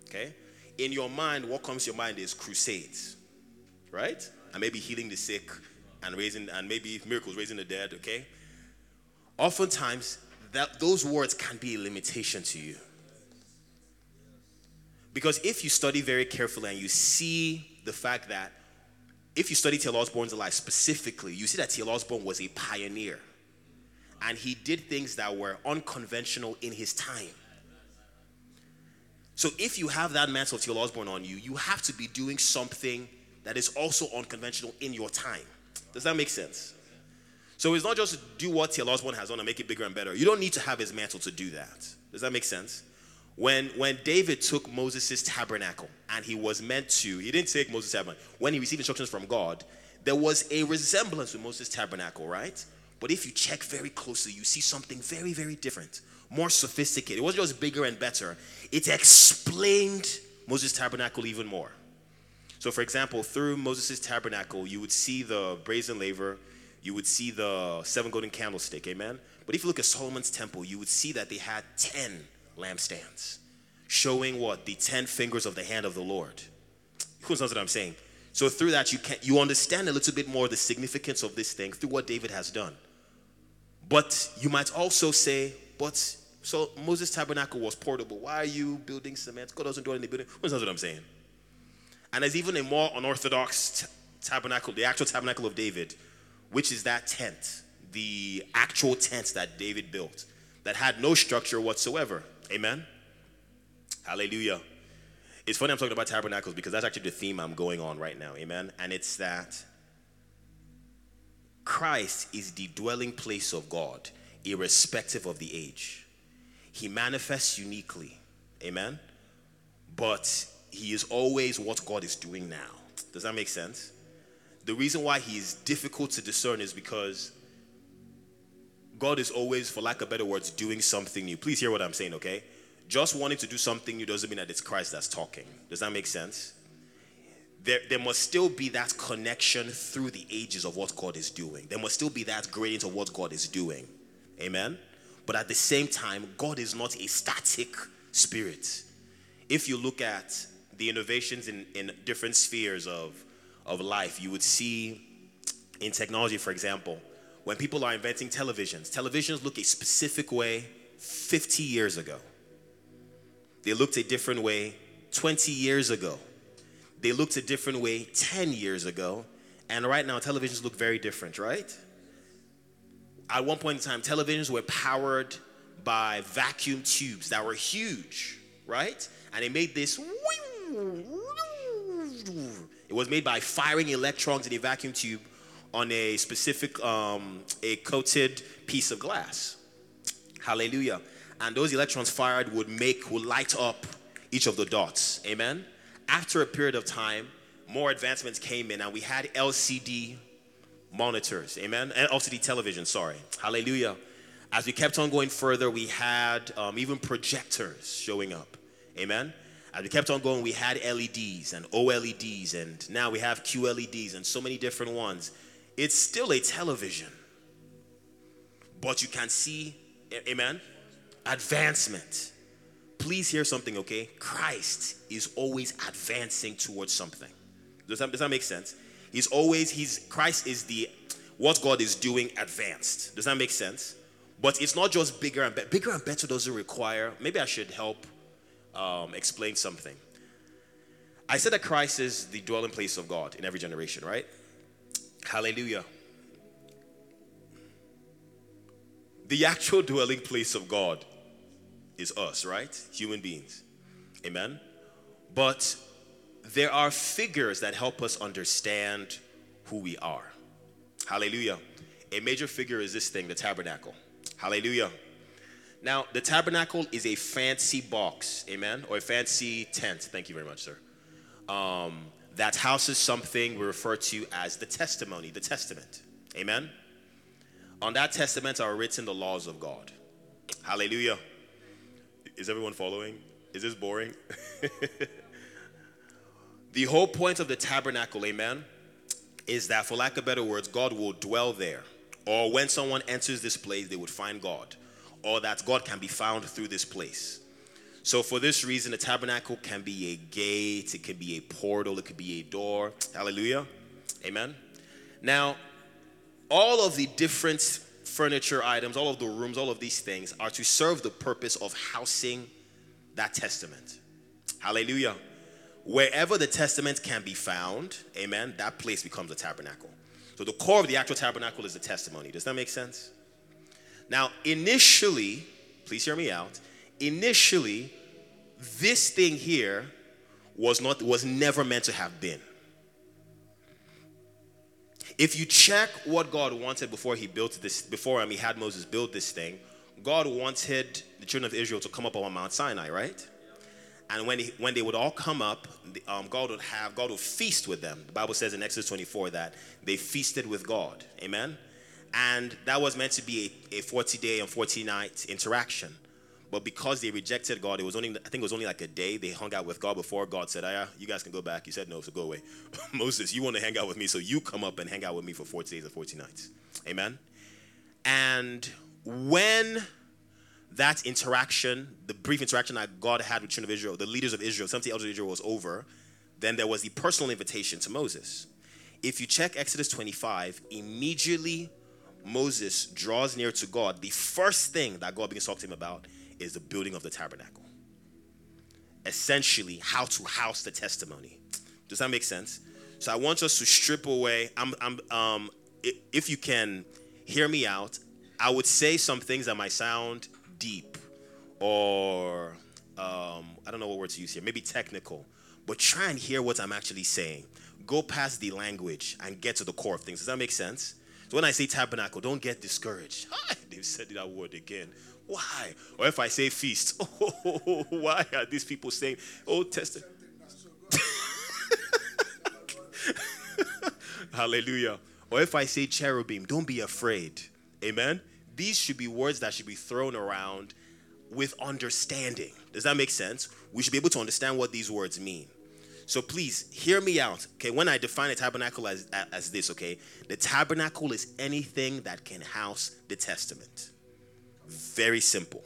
okay? In your mind, what comes to your mind is crusades, right? And maybe healing the sick, and raising and maybe miracles raising the dead okay oftentimes that those words can be a limitation to you because if you study very carefully and you see the fact that if you study T.L. Osborn's life specifically, you see that T.L. Osborn was a pioneer. And he did things that were unconventional in his time. So if you have that mantle of T.L. Osborn on you, you have to be doing something that is also unconventional in your time. Does that make sense? So it's not just do what T.L. Osborn has done and make it bigger and better. You don't need to have his mantle to do that. Does that make sense? When, when David took Moses' tabernacle and he was meant to, he didn't take Moses' tabernacle. When he received instructions from God, there was a resemblance with Moses' tabernacle, right? But if you check very closely, you see something very, very different, more sophisticated. It wasn't just bigger and better, it explained Moses' tabernacle even more. So, for example, through Moses' tabernacle, you would see the brazen laver, you would see the seven golden candlestick, amen? But if you look at Solomon's temple, you would see that they had 10 lampstands, showing what? The 10 fingers of the hand of the Lord. You understand what I'm saying? So through that, you can you understand a little bit more the significance of this thing through what David has done. But you might also say, but so Moses' tabernacle was portable. Why are you building cement? God doesn't do any building. What what I'm saying? And there's even a more unorthodox t- tabernacle, the actual tabernacle of David, which is that tent, the actual tent that David built that had no structure whatsoever. Amen? Hallelujah. It's funny I'm talking about tabernacles because that's actually the theme I'm going on right now. Amen? And it's that Christ is the dwelling place of God, irrespective of the age. He manifests uniquely. Amen? But he is always what God is doing now. Does that make sense? The reason why he is difficult to discern is because God is always, for lack of better words, doing something new. Please hear what I'm saying, okay? Just wanting to do something new doesn't mean that it's Christ that's talking. Does that make sense? There, there must still be that connection through the ages of what God is doing. There must still be that gradient of what God is doing. Amen? But at the same time, God is not a static spirit. If you look at the innovations in, in different spheres of, of life, you would see in technology, for example, when people are inventing televisions, televisions look a specific way 50 years ago. They looked a different way 20 years ago. They looked a different way 10 years ago. And right now, televisions look very different, right? At one point in time, televisions were powered by vacuum tubes that were huge, right? And they made this. It was made by firing electrons in a vacuum tube on a specific, um, a coated piece of glass. Hallelujah. And those electrons fired would make, would light up each of the dots. Amen. After a period of time, more advancements came in, and we had LCD monitors. Amen. And LCD television, sorry. Hallelujah. As we kept on going further, we had um, even projectors showing up. Amen. As we kept on going, we had LEDs and OLEDs, and now we have QLEDs and so many different ones. It's still a television, but you can see, amen, advancement. Please hear something, okay? Christ is always advancing towards something. Does that, does that make sense? He's always, he's, Christ is the, what God is doing advanced. Does that make sense? But it's not just bigger and better. Bigger and better doesn't require, maybe I should help um, explain something. I said that Christ is the dwelling place of God in every generation, right? Hallelujah. The actual dwelling place of God is us, right? Human beings. Amen. But there are figures that help us understand who we are. Hallelujah. A major figure is this thing, the tabernacle. Hallelujah. Now, the tabernacle is a fancy box, amen, or a fancy tent. Thank you very much, sir. Um, that houses something we refer to as the testimony, the testament. Amen. On that testament are written the laws of God. Hallelujah. Is everyone following? Is this boring? the whole point of the tabernacle, amen, is that for lack of better words, God will dwell there. Or when someone enters this place, they would find God. Or that God can be found through this place. So, for this reason, the tabernacle can be a gate, it can be a portal, it could be a door. Hallelujah. Amen. Now, all of the different furniture items, all of the rooms, all of these things are to serve the purpose of housing that testament. Hallelujah. Wherever the testament can be found, amen, that place becomes a tabernacle. So, the core of the actual tabernacle is the testimony. Does that make sense? Now, initially, please hear me out. Initially, this thing here was not was never meant to have been. If you check what God wanted before he built this, before um, he had Moses build this thing, God wanted the children of Israel to come up on Mount Sinai, right? And when, he, when they would all come up, um, God would have, God would feast with them. The Bible says in Exodus 24 that they feasted with God. Amen? And that was meant to be a, a 40 day and 40 night interaction. But because they rejected God, it was only, I think it was only like a day they hung out with God before God said, ah, you guys can go back. He said, no, so go away. Moses, you want to hang out with me, so you come up and hang out with me for 40 days and 40 nights. Amen? And when that interaction, the brief interaction that God had with the children of Israel, the leaders of Israel, 70 elders of Israel was over, then there was the personal invitation to Moses. If you check Exodus 25, immediately Moses draws near to God, the first thing that God begins to talk to him about is the building of the tabernacle. Essentially, how to house the testimony. Does that make sense? So I want us to strip away. I'm, I'm, um, if you can hear me out, I would say some things that might sound deep or um, I don't know what word to use here, maybe technical, but try and hear what I'm actually saying. Go past the language and get to the core of things. Does that make sense? So when I say tabernacle, don't get discouraged. They've said that word again. Why? Or if I say feast, oh, why are these people saying Old Testament? Hallelujah. Or if I say cherubim, don't be afraid. Amen. These should be words that should be thrown around with understanding. Does that make sense? We should be able to understand what these words mean. So please hear me out. Okay, when I define a tabernacle as, as this, okay, the tabernacle is anything that can house the testament. Very simple.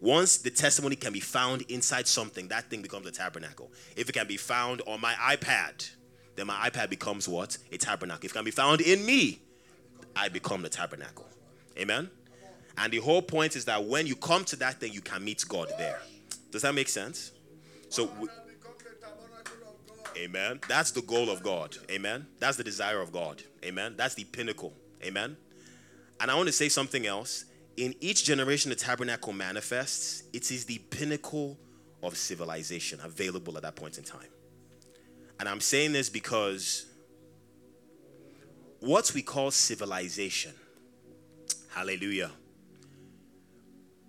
Once the testimony can be found inside something, that thing becomes a tabernacle. If it can be found on my iPad, then my iPad becomes what? A tabernacle. If it can be found in me, I become the tabernacle. Amen? And the whole point is that when you come to that thing, you can meet God there. Does that make sense? So, we, amen. That's the goal of God. Amen. That's the desire of God. Amen. That's the pinnacle. Amen. And I want to say something else. In each generation, the tabernacle manifests, it is the pinnacle of civilization available at that point in time. And I'm saying this because what we call civilization, hallelujah.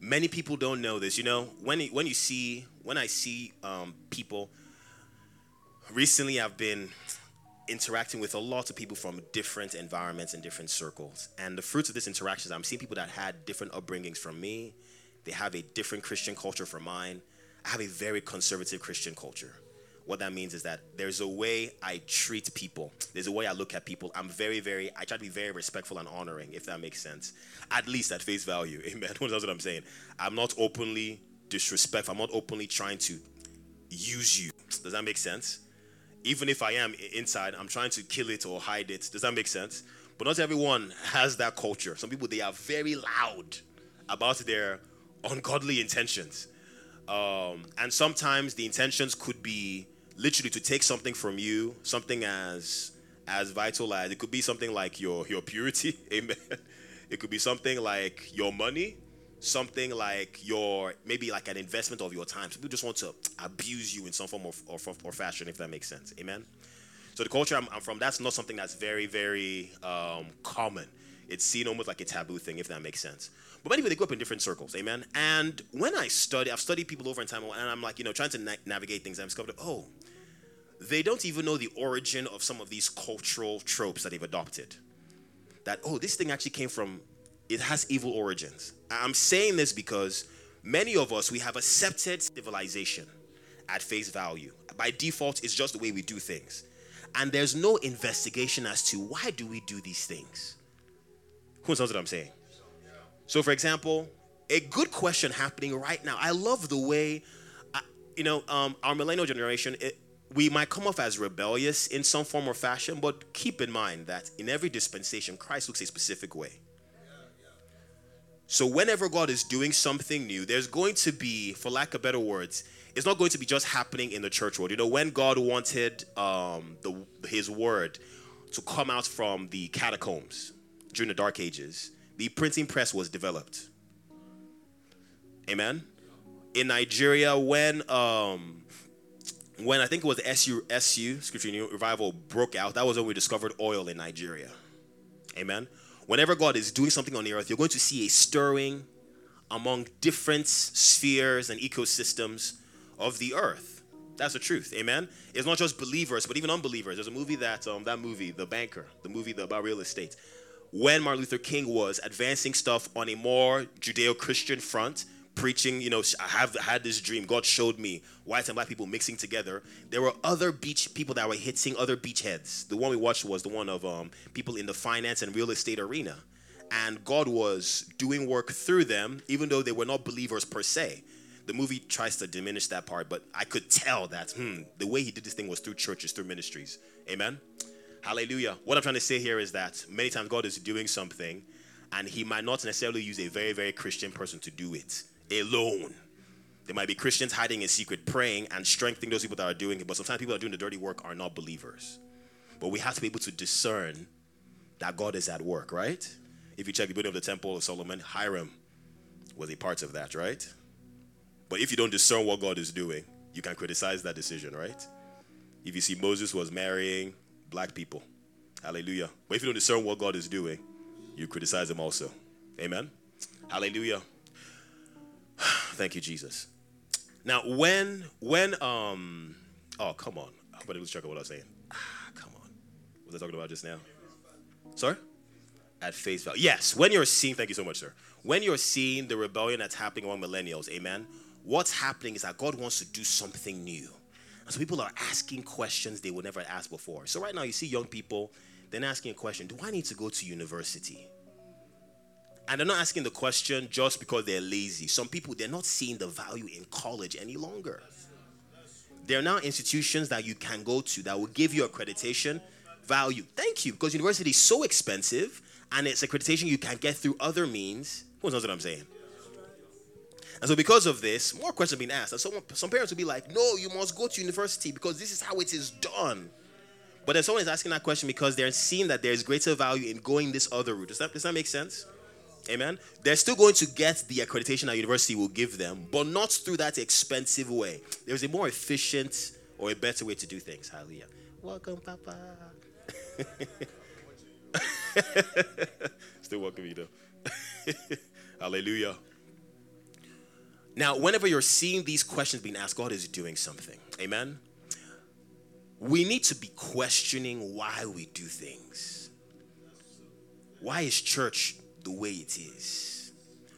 Many people don't know this. You know, when, when you see, when I see um, people, recently I've been interacting with a lot of people from different environments and different circles. And the fruits of this interaction is I'm seeing people that had different upbringings from me. They have a different Christian culture from mine. I have a very conservative Christian culture. What that means is that there's a way I treat people. There's a way I look at people. I'm very, very, I try to be very respectful and honoring, if that makes sense. At least at face value. Amen. That's what I'm saying. I'm not openly disrespectful. I'm not openly trying to use you. Does that make sense? Even if I am inside, I'm trying to kill it or hide it. Does that make sense? But not everyone has that culture. Some people they are very loud about their ungodly intentions, um, and sometimes the intentions could be literally to take something from you, something as as vital as it could be something like your your purity, amen. It could be something like your money, something like your maybe like an investment of your time. So people just want to abuse you in some form of or, or fashion, if that makes sense. Amen. So the culture I'm, I'm from, that's not something that's very, very um, common. It's seen almost like a taboo thing, if that makes sense. But people they grew up in different circles, amen. And when I study, I've studied people over in time, and I'm like, you know, trying to na- navigate things. I've discovered, oh, they don't even know the origin of some of these cultural tropes that they've adopted. That oh, this thing actually came from it has evil origins. I'm saying this because many of us we have accepted civilization at face value. By default, it's just the way we do things. And there's no investigation as to why do we do these things. Who knows what I'm saying? So, for example, a good question happening right now. I love the way, uh, you know, um, our millennial generation. It, we might come off as rebellious in some form or fashion, but keep in mind that in every dispensation, Christ looks a specific way. So, whenever God is doing something new, there's going to be, for lack of better words, it's not going to be just happening in the church world. You know, when God wanted um, the, His word to come out from the catacombs during the Dark Ages, the printing press was developed. Amen. In Nigeria, when um, when I think it was SU SU Scripture Revival broke out, that was when we discovered oil in Nigeria. Amen whenever God is doing something on the earth, you're going to see a stirring among different spheres and ecosystems of the earth. That's the truth. Amen. It's not just believers, but even unbelievers. There's a movie that um, that movie, The Banker, the movie about real estate. When Martin Luther King was advancing stuff on a more Judeo-Christian front, preaching, you know, I have had this dream. God showed me white and black people mixing together. There were other beach people that were hitting other beachheads. The one we watched was the one of um, people in the finance and real estate arena. And God was doing work through them, even though they were not believers per se. The movie tries to diminish that part, but I could tell that hmm, the way he did this thing was through churches, through ministries. Amen. Hallelujah. What I'm trying to say here is that many times God is doing something, and He might not necessarily use a very, very Christian person to do it alone. There might be Christians hiding in secret, praying and strengthening those people that are doing it, but sometimes people that are doing the dirty work are not believers. But we have to be able to discern that God is at work, right? If you check the building of the Temple of Solomon, Hiram was a part of that, right? But if you don't discern what God is doing, you can criticize that decision, right? If you see Moses was marrying black people, hallelujah. But if you don't discern what God is doing, you criticize him also. Amen. Hallelujah. Thank you, Jesus. Now, when when um oh come on, to lose track of what I was saying. Ah, come on, what was I talking about just now? Sorry, at face value. Yes, when you're seeing. Thank you so much, sir. when you're seeing the rebellion that's happening among millennials, amen, what's happening is that God wants to do something new. And so people are asking questions they would never ask before. So right now you see young people, then asking a question, do I need to go to university? And they're not asking the question just because they're lazy. Some people, they're not seeing the value in college any longer. There are now institutions that you can go to that will give you accreditation value. Thank you, because university is so expensive and it's accreditation you can get through other means. Who knows what I'm saying? And so, because of this, more questions being asked. And some, some parents will be like, no, you must go to university because this is how it is done. But then someone is asking that question because they're seeing that there's greater value in going this other route. Does that, does that make sense? Amen. They're still going to get the accreditation that university will give them, but not through that expensive way. There's a more efficient or a better way to do things. Hallelujah. Welcome, Papa. still welcome you though. Hallelujah. Now, whenever you're seeing these questions being asked, God is doing something. Amen. We need to be questioning why we do things. Why is church the way it is?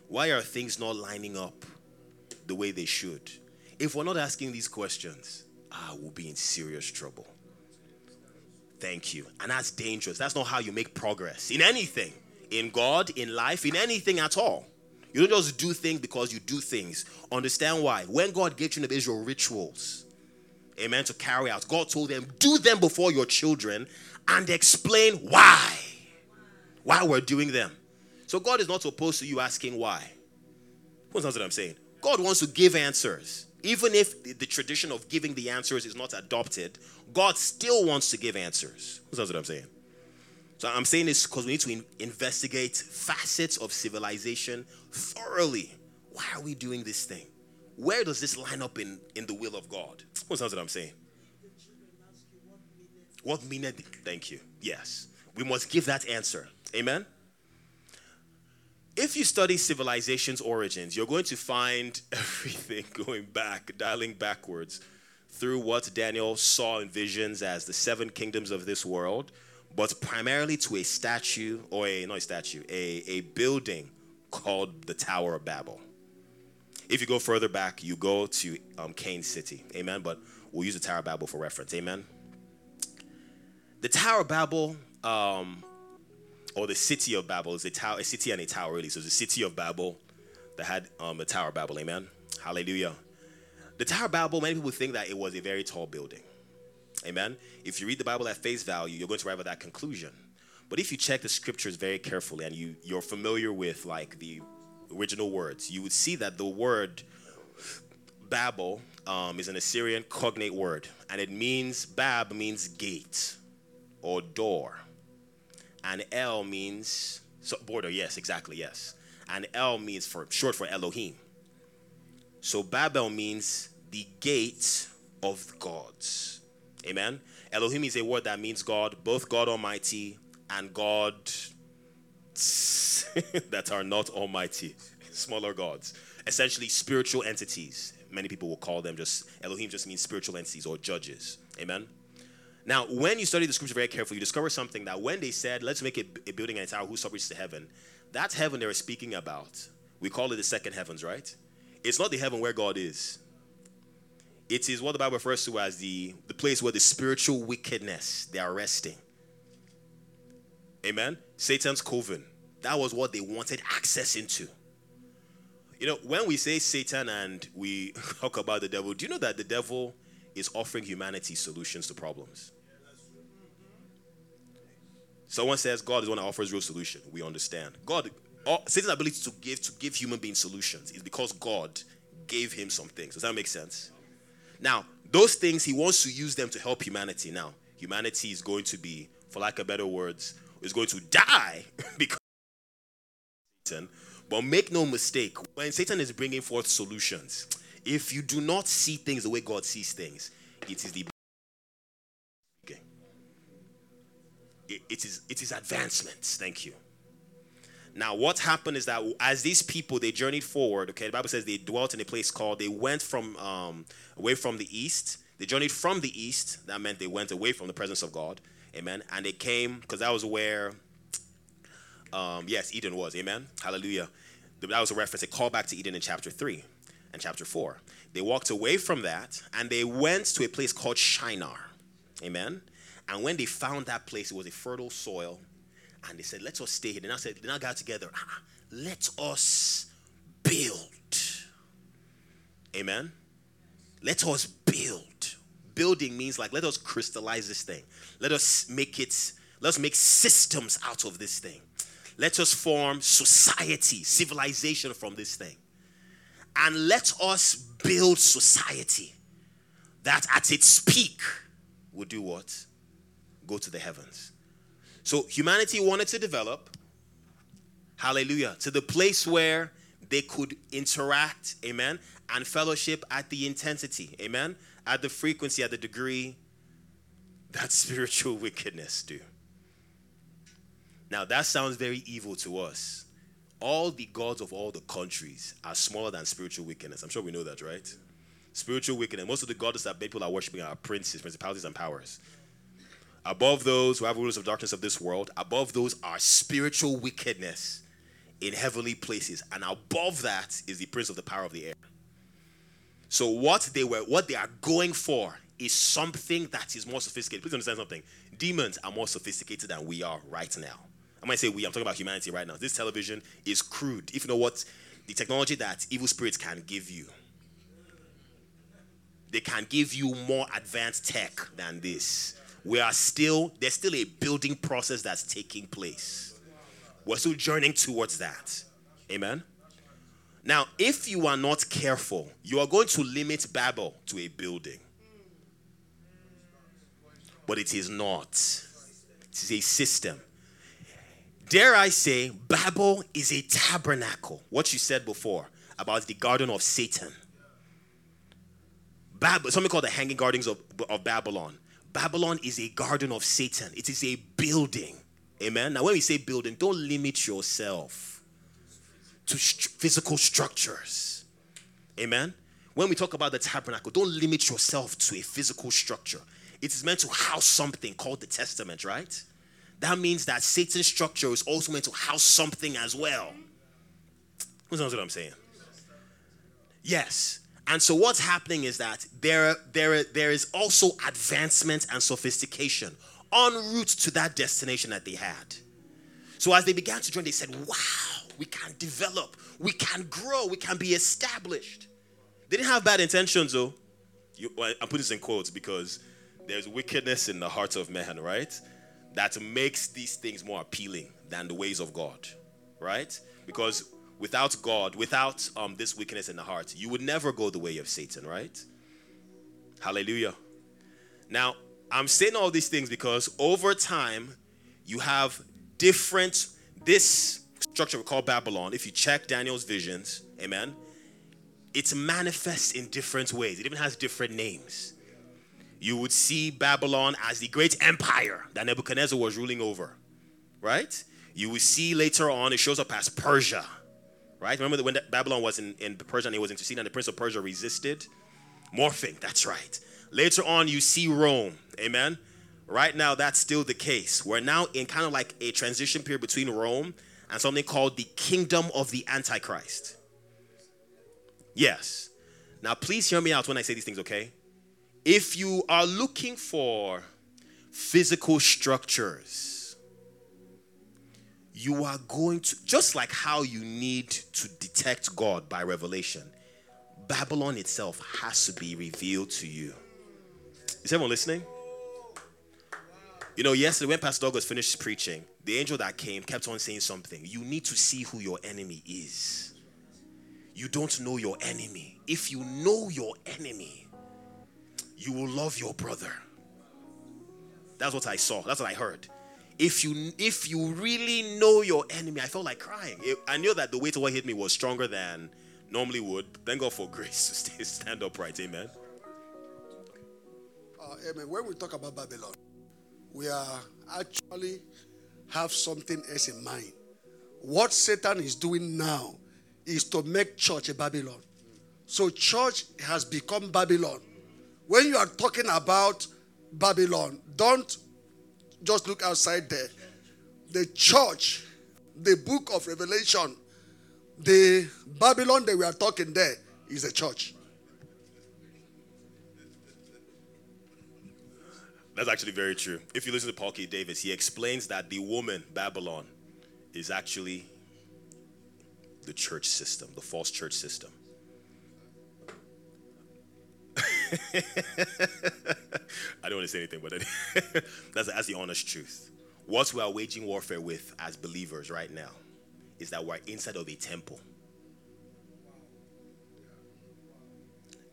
Why are things not lining up the way they should? If we're not asking these questions, ah, we'll be in serious trouble. Thank you. And that's dangerous. That's not how you make progress in anything, in God, in life, in anything at all. You don't just do things because you do things. Understand why. When God gave children of Israel rituals, amen, to carry out, God told them, do them before your children and explain why. Why we're doing them. So God is not opposed to you asking why. What's what I'm saying? God wants to give answers. Even if the tradition of giving the answers is not adopted, God still wants to give answers. That's what I'm saying. So I'm saying this because we need to in- investigate facets of civilization thoroughly. Why are we doing this thing? Where does this line up in, in the will of God? What's what I'm saying? What meaning? Thank you. Yes. We must give that answer. Amen if you study civilization's origins, you're going to find everything going back, dialing backwards through what Daniel saw in visions as the seven kingdoms of this world, but primarily to a statue, or a, not a statue, a, a building called the Tower of Babel. If you go further back, you go to um, Cain City. Amen. But we'll use the Tower of Babel for reference. Amen. The Tower of Babel um, or the city of Babel is a tower, a city and a tower, really. So it's the city of Babel that had um, the Tower of Babel. Amen. Hallelujah. The Tower of Babel, many people think that it was a very tall building. Amen. If you read the Bible at face value, you're going to arrive at that conclusion. But if you check the scriptures very carefully and you, you're familiar with like the original words, you would see that the word Babel um, is an Assyrian cognate word, and it means Bab means gate or door and El means so border. Yes, exactly. Yes, and El means for short for Elohim. So Babel means the gate of gods. Amen. Elohim is a word that means God, both God Almighty and God that are not Almighty, smaller gods, essentially spiritual entities. Many people will call them just Elohim. Just means spiritual entities or judges. Amen. Now, when you study the scripture very carefully, you discover something that when they said, let's make a, a building and tower whose reaches to heaven, that heaven they were speaking about, we call it the second heavens, right? It's not the heaven where God is. It is what the Bible refers to as the, the place where the spiritual wickedness they are resting. Amen. Satan's coven. That was what they wanted access into. You know, when we say Satan and we talk about the devil, do you know that the devil is offering humanity solutions to problems? Someone says God is one that offers real solution. We understand. God, Satan's ability to give to give human beings solutions is because God gave him some things. Does that make sense? Now, those things he wants to use them to help humanity. Now, humanity is going to be, for lack of better words, is going to die because Satan. But make no mistake, when Satan is bringing forth solutions, if you do not see things the way God sees things, it is the it, is it is advancements. Thank you. Now, what happened is that as these people they journeyed forward, okay, the Bible says they dwelt in a place called they went from um, away from the east. They journeyed from the east. That meant they went away from the presence of God. Amen. And they came because that was where, um, yes, Eden was. Amen. Hallelujah. That was a reference, a callback to Eden in chapter 3 and chapter 4. They walked away from that and they went to a place called Shinar. Amen. And when they found that place, it was a fertile soil. And they said, Let us stay here. They now said, They now got together. Ah, let us build. Amen. Let us build. Building means like let us crystallize this thing. Let us make it, let us make systems out of this thing. Let us form society, civilization from this thing. And let us build society that at its peak will do what? Go to the heavens. So humanity wanted to develop, hallelujah, to the place where they could interact, amen, and fellowship at the intensity, amen, at the frequency, at the degree that spiritual wickedness do. Now, that sounds very evil to us. All the gods of all the countries are smaller than spiritual wickedness. I'm sure we know that, right? Spiritual wickedness. Most of the gods that people are worshiping are princes, principalities, and powers. Above those who have rulers of darkness of this world, above those are spiritual wickedness in heavenly places. And above that is the prince of the power of the air. So what they were, what they are going for is something that is more sophisticated. Please understand something. Demons are more sophisticated than we are right now. I might say we, I'm talking about humanity right now. This television is crude. If you know what the technology that evil spirits can give you, they can give you more advanced tech than this. We are still, there's still a building process that's taking place. We're still journeying towards that. Amen. Now, if you are not careful, you are going to limit Babel to a building. But it is not, it is a system. Dare I say, Babel is a tabernacle. What you said before about the garden of Satan. Bab- something called the hanging gardens of, of Babylon. Babylon is a garden of Satan, it is a building. Amen. Now, when we say building, don't limit yourself to st- physical structures. Amen. When we talk about the tabernacle, don't limit yourself to a physical structure. It is meant to house something called the testament, right? That means that Satan's structure is also meant to house something as well. Who knows what I'm saying? Yes. And so what's happening is that there, there, there is also advancement and sophistication en route to that destination that they had. So as they began to join, they said, Wow, we can develop, we can grow, we can be established. They didn't have bad intentions, though. You, I'm putting this in quotes because there's wickedness in the hearts of man, right? That makes these things more appealing than the ways of God, right? Because without God, without um, this weakness in the heart, you would never go the way of Satan, right? Hallelujah. Now, I'm saying all these things because over time, you have different, this structure we call Babylon, if you check Daniel's visions, amen, it manifests in different ways. It even has different names. You would see Babylon as the great empire that Nebuchadnezzar was ruling over, right? You will see later on it shows up as Persia, right? Remember that when Babylon was in, in Persia and it was interceding and the prince of Persia resisted? Morphing, that's right. Later on, you see Rome, amen? Right now, that's still the case. We're now in kind of like a transition period between Rome and something called the kingdom of the Antichrist. Yes. Now, please hear me out when I say these things, okay? If you are looking for physical structures, you are going to, just like how you need to detect God by revelation, Babylon itself has to be revealed to you. Is everyone listening? You know, yesterday when Pastor Douglas finished preaching, the angel that came kept on saying something. You need to see who your enemy is you don't know your enemy. If you know your enemy, you will love your brother. That's what I saw. That's what I heard. If you if you really know your enemy, I felt like crying. I knew that the weight of what hit me was stronger than normally would. Thank God for grace to stay, stand upright. Amen. Uh, amen. When we talk about Babylon, we are actually have something else in mind. What Satan is doing now is to make church a Babylon. So church has become Babylon. When you are talking about Babylon, don't just look outside there. The church, the book of Revelation, The Babylon that we are talking there is a church. That's actually very true. If you listen to Paul K. Davis, he explains that the woman, Babylon, is actually the church system, the false church system. I don't want to say anything, but that's, that's the honest truth. What we are waging warfare with as believers right now is that we're inside of a temple.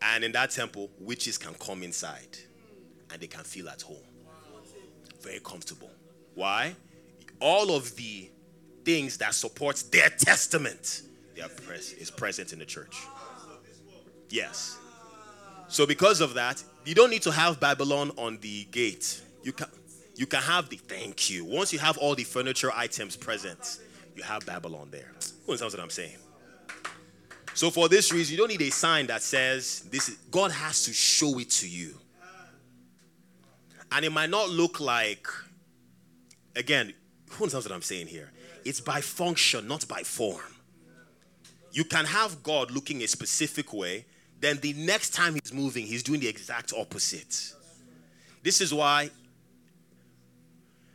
And in that temple, witches can come inside and they can feel at home. Very comfortable. Why? All of the things that supports their testament pres- is present in the church. Yes. So because of that, you don't need to have Babylon on the gate. You can you can have the thank you. Once you have all the furniture items present, you have Babylon there. Who understands what I'm saying? So for this reason, you don't need a sign that says this is, God has to show it to you. And it might not look like again, who understands what I'm saying here? It's by function, not by form. You can have God looking a specific way, then the next time he's moving, he's doing the exact opposite. This is why,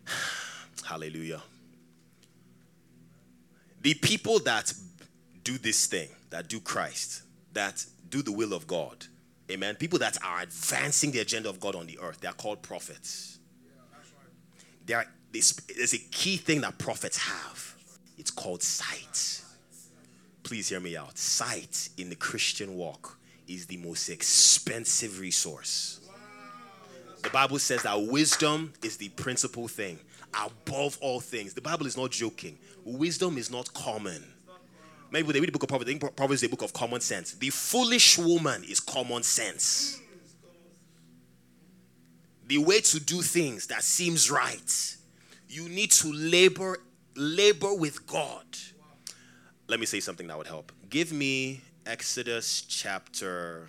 hallelujah. The people that do this thing, that do Christ, that do the will of God, amen. People that are advancing the agenda of God on the earth, they are called prophets. They are, there's a key thing that prophets have. It's called sight. Please hear me out. Sight in the Christian walk is the most expensive resource. The Bible says that wisdom is the principal thing above all things. The Bible is not joking. Wisdom is not common. Maybe they read the book of Proverbs, think Proverbs is a book of common sense. The foolish woman is common sense. The way to do things that seems right. You need to labor labor with God. Let me say something that would help. Give me Exodus chapter.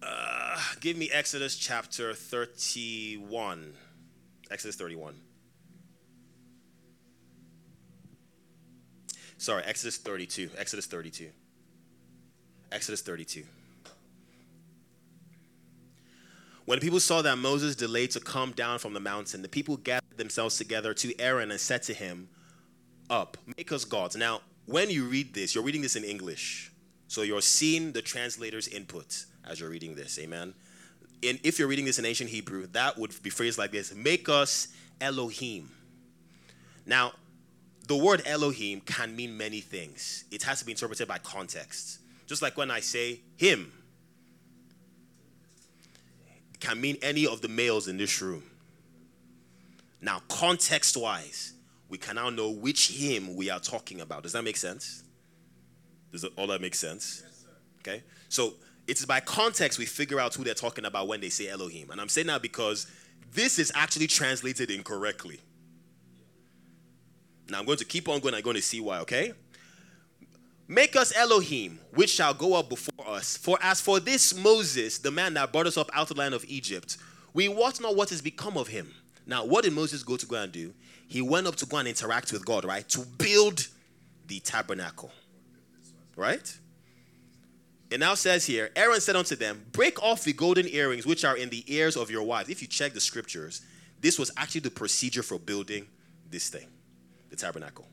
Uh, give me Exodus chapter 31. Exodus 31. Sorry, Exodus 32. Exodus 32. Exodus 32. When the people saw that Moses delayed to come down from the mountain, the people gathered themselves together to Aaron and said to him, Up, make us gods. Now, when you read this, you're reading this in English. So you're seeing the translator's input as you're reading this. Amen. And if you're reading this in ancient Hebrew, that would be phrased like this Make us Elohim. Now, the word Elohim can mean many things, it has to be interpreted by context. Just like when I say him, it can mean any of the males in this room. Now, context wise, we can now know which him we are talking about. Does that make sense? Does all that make sense? okay. So it's by context we figure out who they're talking about when they say Elohim. And I'm saying that because this is actually translated incorrectly. Now I'm going to keep on going. I'm going to see why, okay? Make us Elohim, which shall go up before us. For as for this Moses, the man that brought us up out of the land of Egypt, we wot not what has become of him. Now, what did Moses go to go and do? He went up to go and interact with God, right? To build the tabernacle, right? It now says here, Aaron said unto them, Break off the golden earrings which are in the ears of your wives. If you check the scriptures, this was actually the procedure for building this thing, the tabernacle.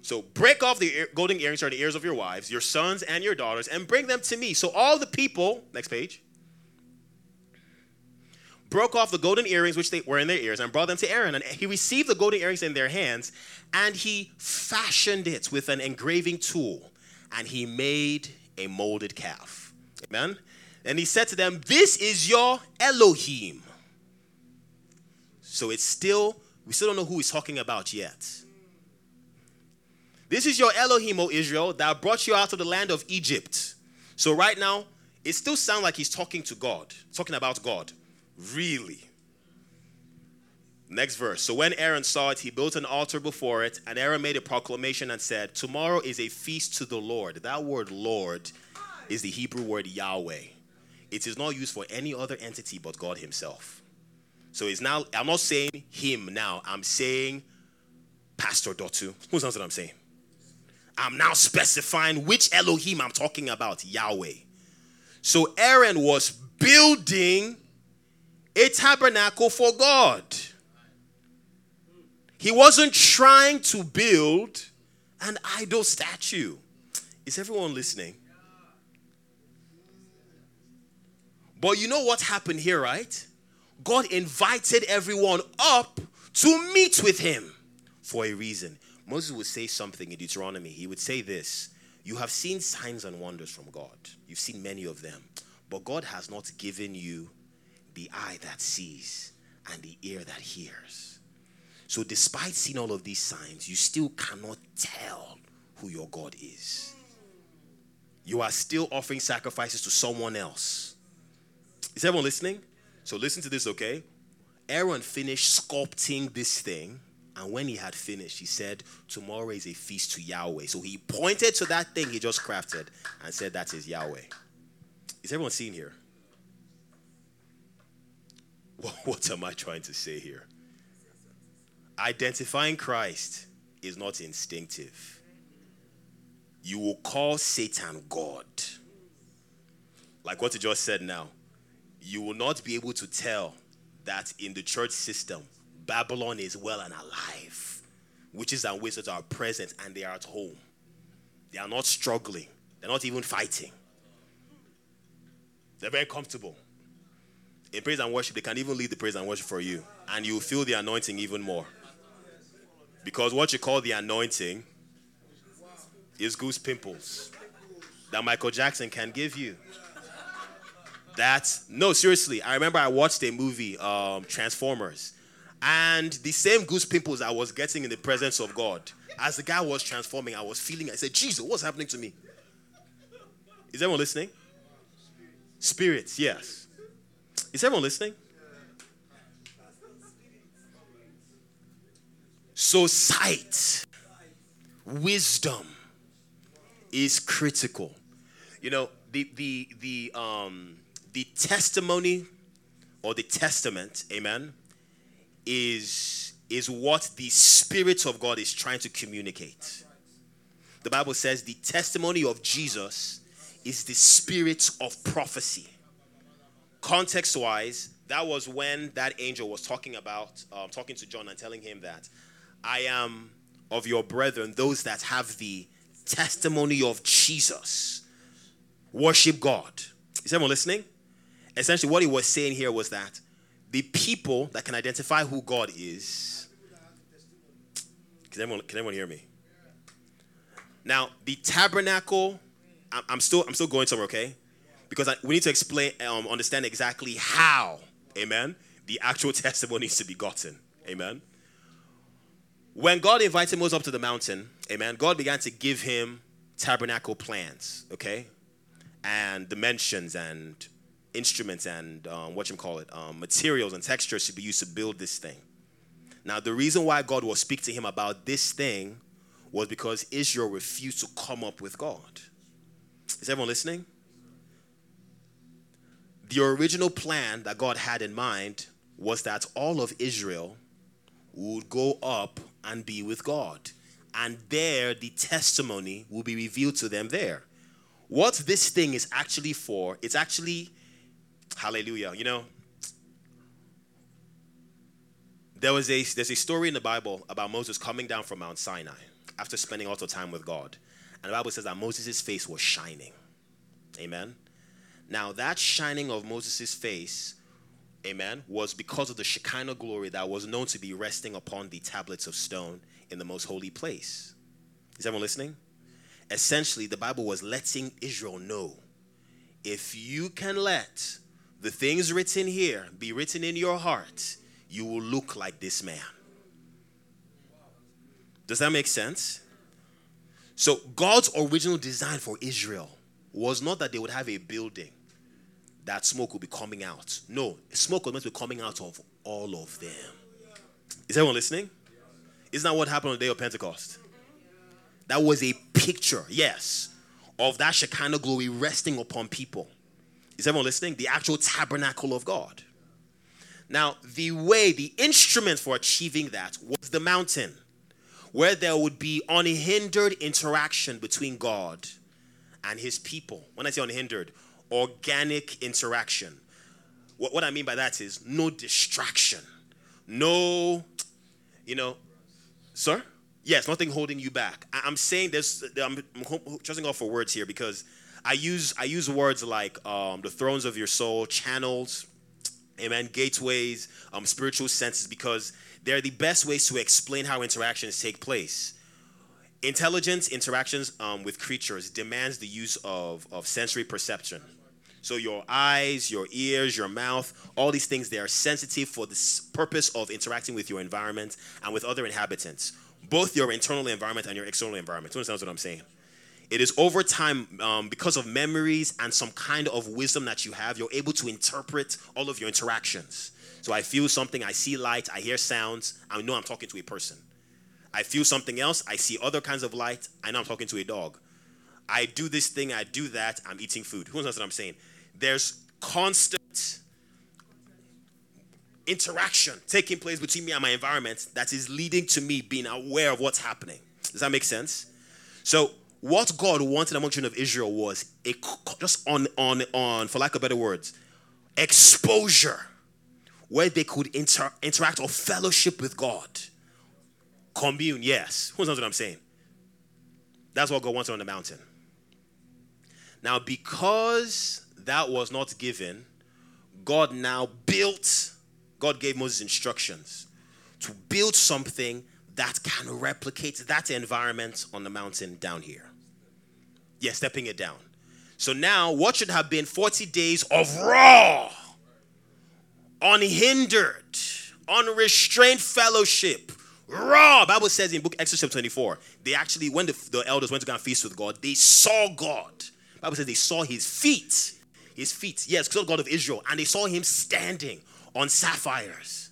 So break off the golden earrings are the ears of your wives, your sons and your daughters, and bring them to me. So all the people, next page, broke off the golden earrings which they were in their ears and brought them to Aaron. And he received the golden earrings in their hands and he fashioned it with an engraving tool and he made a molded calf. Amen. And he said to them, This is your Elohim. So it's still, we still don't know who he's talking about yet. This is your Elohim, O Israel, that brought you out of the land of Egypt. So right now, it still sounds like he's talking to God, talking about God. Really? Next verse. So when Aaron saw it, he built an altar before it, and Aaron made a proclamation and said, Tomorrow is a feast to the Lord. That word Lord is the Hebrew word Yahweh. It is not used for any other entity but God Himself. So it's now, I'm not saying Him now, I'm saying Pastor Dotu. Who knows what I'm saying? I'm now specifying which Elohim I'm talking about Yahweh. So Aaron was building a tabernacle for God. He wasn't trying to build an idol statue. Is everyone listening? But you know what happened here, right? God invited everyone up to meet with him for a reason. Moses would say something in Deuteronomy. He would say this You have seen signs and wonders from God, you've seen many of them, but God has not given you the eye that sees and the ear that hears. So, despite seeing all of these signs, you still cannot tell who your God is. You are still offering sacrifices to someone else. Is everyone listening? So, listen to this, okay? Aaron finished sculpting this thing and when he had finished, he said, Tomorrow is a feast to Yahweh. So he pointed to that thing he just crafted and said, That is Yahweh. Is everyone seeing here? What am I trying to say here? Identifying Christ is not instinctive. You will call Satan God. Like what you just said now. You will not be able to tell that in the church system, Babylon is well and alive. Witches and wizards are present and they are at home. They are not struggling, they're not even fighting. They're very comfortable. In praise and worship, they can even lead the praise and worship for you, and you feel the anointing even more. Because what you call the anointing is goose pimples that Michael Jackson can give you. That's no, seriously. I remember I watched a movie, um, Transformers, and the same goose pimples I was getting in the presence of God, as the guy was transforming, I was feeling, I said, Jesus, what's happening to me? Is everyone listening? Spirits, yes. Is everyone listening? So, sight, wisdom is critical. You know, the, the, the, um, the testimony or the testament, amen, is, is what the Spirit of God is trying to communicate. The Bible says the testimony of Jesus is the spirit of prophecy. Context wise, that was when that angel was talking about, um, talking to John and telling him that I am of your brethren, those that have the testimony of Jesus. Worship God. Is everyone listening? Essentially, what he was saying here was that the people that can identify who God is. Can everyone, can everyone hear me? Now, the tabernacle, I'm still, I'm still going somewhere, okay? Because we need to explain, um, understand exactly how, amen, the actual testimony is to be gotten, amen. When God invited Moses up to the mountain, amen, God began to give him tabernacle plans, okay, and dimensions and instruments and um, what you call it, um, materials and textures to be used to build this thing. Now, the reason why God will speak to him about this thing was because Israel refused to come up with God. Is everyone listening? The original plan that God had in mind was that all of Israel would go up and be with God. And there, the testimony will be revealed to them there. What this thing is actually for, it's actually Hallelujah. You know, there was a there's a story in the Bible about Moses coming down from Mount Sinai after spending a lot of time with God. And the Bible says that Moses' face was shining. Amen. Now that shining of Moses' face, amen, was because of the Shekinah glory that was known to be resting upon the tablets of stone in the most holy place. Is everyone listening? Essentially, the Bible was letting Israel know if you can let the things written here be written in your heart, you will look like this man. Does that make sense? So, God's original design for Israel was not that they would have a building that smoke would be coming out. No, smoke was meant to be coming out of all of them. Is everyone listening? Isn't that what happened on the day of Pentecost? That was a picture, yes, of that Shekinah glory resting upon people. Is everyone listening? The actual tabernacle of God. Now, the way, the instrument for achieving that was the mountain. where there would be unhindered interaction between God and his people. When I say unhindered, organic interaction. What, what I mean by that is no distraction, no, you know, sir? Yes, nothing holding you back. I, am saying this, I'm, I'm trusting God for words here because I use I use words like um, the thrones of your soul, channels, amen, gateways, um, spiritual senses, because they're the best ways to explain how interactions take place. Intelligence interactions um, with creatures demands the use of, of sensory perception. So your eyes, your ears, your mouth, all these things, they are sensitive for the purpose of interacting with your environment and with other inhabitants, both your internal environment and your external environment. You understand what I'm saying? It is over time, um, because of memories and some kind of wisdom that you have, you're able to interpret all of your interactions. So I feel something, I see light, I hear sounds, I know I'm talking to a person. I feel something else, I see other kinds of light, I know I'm talking to a dog. I do this thing, I do that, I'm eating food. Who knows what I'm saying? There's constant interaction taking place between me and my environment that is leading to me being aware of what's happening. Does that make sense? So what God wanted among children of Israel was a just on on on for lack of better words, exposure where they could inter, interact or fellowship with God. Commune, yes. Who knows what I'm saying? That's what God wanted on the mountain. Now, because that was not given, God now built, God gave Moses instructions to build something that can replicate that environment on the mountain down here. Yeah, stepping it down. So now, what should have been 40 days of raw, unhindered, unrestrained fellowship, raw. Bible says in book Exodus 24, they actually, when the, the elders went to go and feast with God, they saw God. Bible says they saw his feet. His feet, yes, God of Israel, and they saw him standing on sapphires,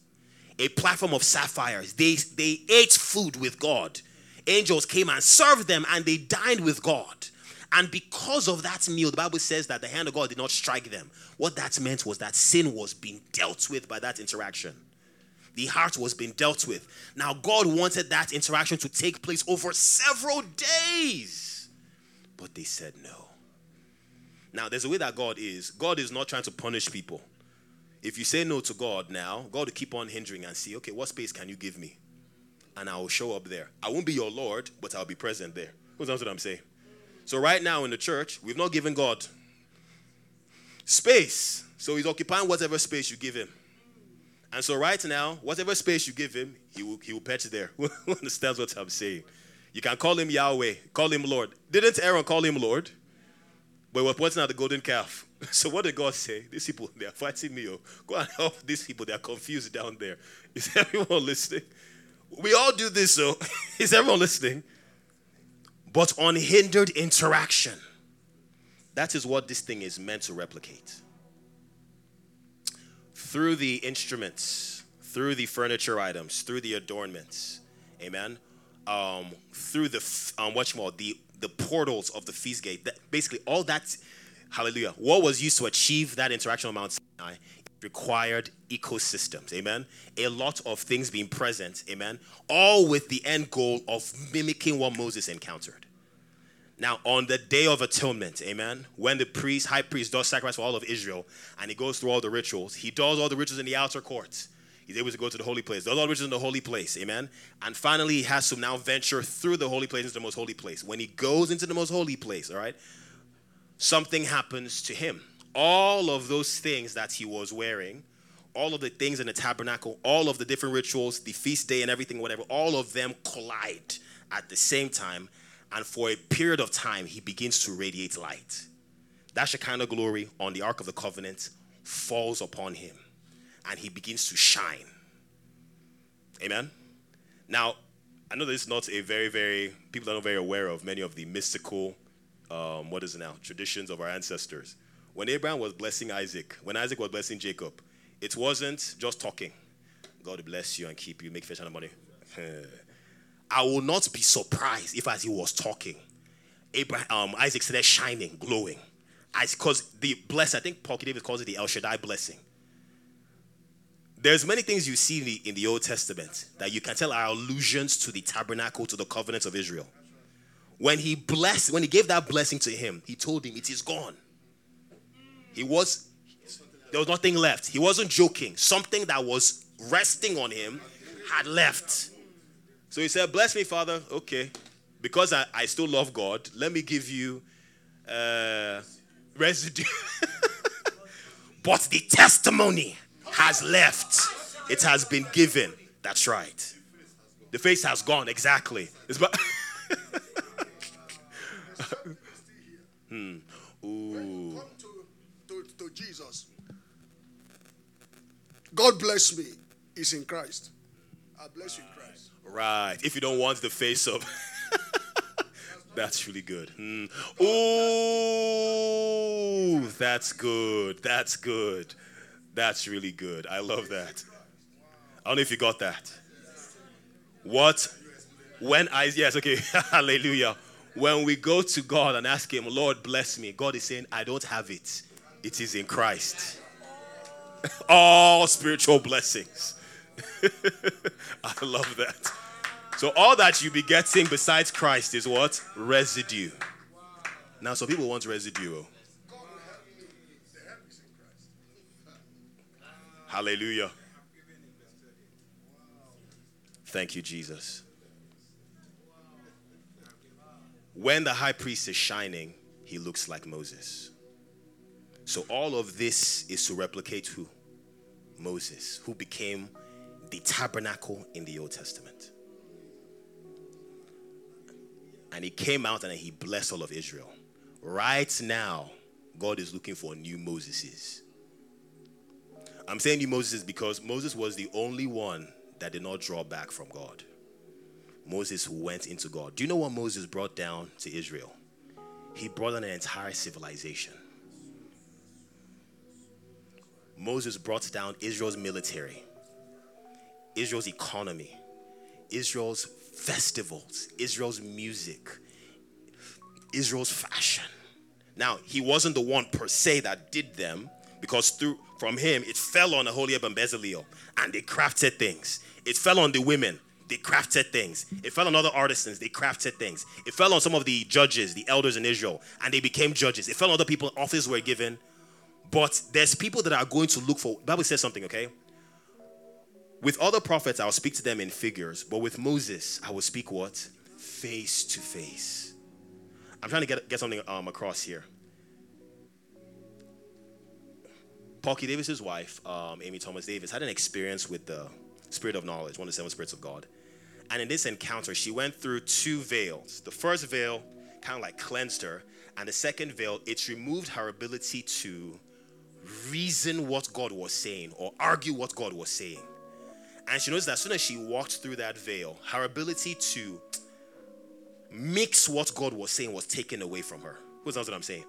a platform of sapphires. They they ate food with God. Angels came and served them, and they dined with God. And because of that meal, the Bible says that the hand of God did not strike them. What that meant was that sin was being dealt with by that interaction. The heart was being dealt with. Now, God wanted that interaction to take place over several days. But they said no. Now, there's a way that God is. God is not trying to punish people. If you say no to God now, God will keep on hindering and see, okay, what space can you give me? And I will show up there. I won't be your Lord, but I'll be present there. Who's what I'm saying? So, right now in the church, we've not given God space. So, He's occupying whatever space you give Him. And so, right now, whatever space you give Him, He will, he will patch there. Understands what I'm saying? You can call Him Yahweh, call Him Lord. Didn't Aaron call Him Lord? But we're pointing at the golden calf. So, what did God say? These people, they are fighting me. Oh. Go and help these people. They are confused down there. Is everyone listening? We all do this, oh. so is everyone listening? but unhindered interaction. That is what this thing is meant to replicate. Through the instruments, through the furniture items, through the adornments, amen. Um, through the um, what you call the the portals of the feast gate. That, basically, all that, hallelujah. What was used to achieve that interaction on Mount Sinai required ecosystems, amen. A lot of things being present, amen. All with the end goal of mimicking what Moses encountered. Now, on the day of atonement, amen, when the priest, high priest, does sacrifice for all of Israel and he goes through all the rituals, he does all the rituals in the outer courts. He's able to go to the holy place, does all the rituals in the holy place, amen. And finally, he has to now venture through the holy place into the most holy place. When he goes into the most holy place, all right, something happens to him. All of those things that he was wearing, all of the things in the tabernacle, all of the different rituals, the feast day and everything, whatever, all of them collide at the same time and for a period of time, he begins to radiate light. That Shekinah glory on the Ark of the Covenant falls upon him, and he begins to shine. Amen. Now, I know this is not a very, very people are not very aware of many of the mystical, um, what is it now, traditions of our ancestors. When Abraham was blessing Isaac, when Isaac was blessing Jacob, it wasn't just talking. God bless you and keep you, make fish and money. I will not be surprised if as he was talking, Abraham, um, Isaac started shining, glowing. Because the blessing, I think Paul David calls it the El Shaddai blessing. There's many things you see in the, in the Old Testament that you can tell are allusions to the tabernacle, to the covenant of Israel. When he blessed, when he gave that blessing to him, he told him, It is gone. He was, there was nothing left. He wasn't joking. Something that was resting on him had left. So he said, Bless me, Father. Okay. Because I, I still love God, let me give you uh, residue. but the testimony has left, it has been given. That's right. The face has gone, exactly. It's about hmm. Ooh. To, to, to Jesus. God bless me is in Christ. I bless you Christ. Right. If you don't want the face of. That's really good. Mm. That's good. That's good. That's really good. I love that. I don't know if you got that. What? When I, yes, okay, hallelujah. When we go to God and ask Him, Lord, bless me, God is saying, I don't have it. It is in Christ. All spiritual blessings. I love that. So all that you be getting besides Christ is what? Residue. Now some people want residue. Oh. Hallelujah. Thank you, Jesus. When the high priest is shining, he looks like Moses. So all of this is to replicate who? Moses, who became the tabernacle in the Old Testament. And he came out and he blessed all of Israel. Right now, God is looking for new Moseses. I'm saying new Moses because Moses was the only one that did not draw back from God. Moses went into God. Do you know what Moses brought down to Israel? He brought down an entire civilization. Moses brought down Israel's military, Israel's economy, Israel's festivals, Israel's music, Israel's fashion. Now, he wasn't the one per se that did them because through from him it fell on Aholiab and Bezalel and they crafted things. It fell on the women, they crafted things. It fell on other artisans, they crafted things. It fell on some of the judges, the elders in Israel, and they became judges. It fell on other people, offices were given. But there's people that are going to look for Bible says something, okay? With other prophets, I'll speak to them in figures, but with Moses, I will speak what? Face to face. I'm trying to get, get something um, across here. Paul K. Davis's wife, um, Amy Thomas Davis, had an experience with the spirit of knowledge, one of the seven spirits of God. And in this encounter, she went through two veils. The first veil kind of like cleansed her, and the second veil, it removed her ability to reason what God was saying or argue what God was saying. And she knows that as soon as she walked through that veil, her ability to mix what God was saying was taken away from her. Who knows what I'm saying?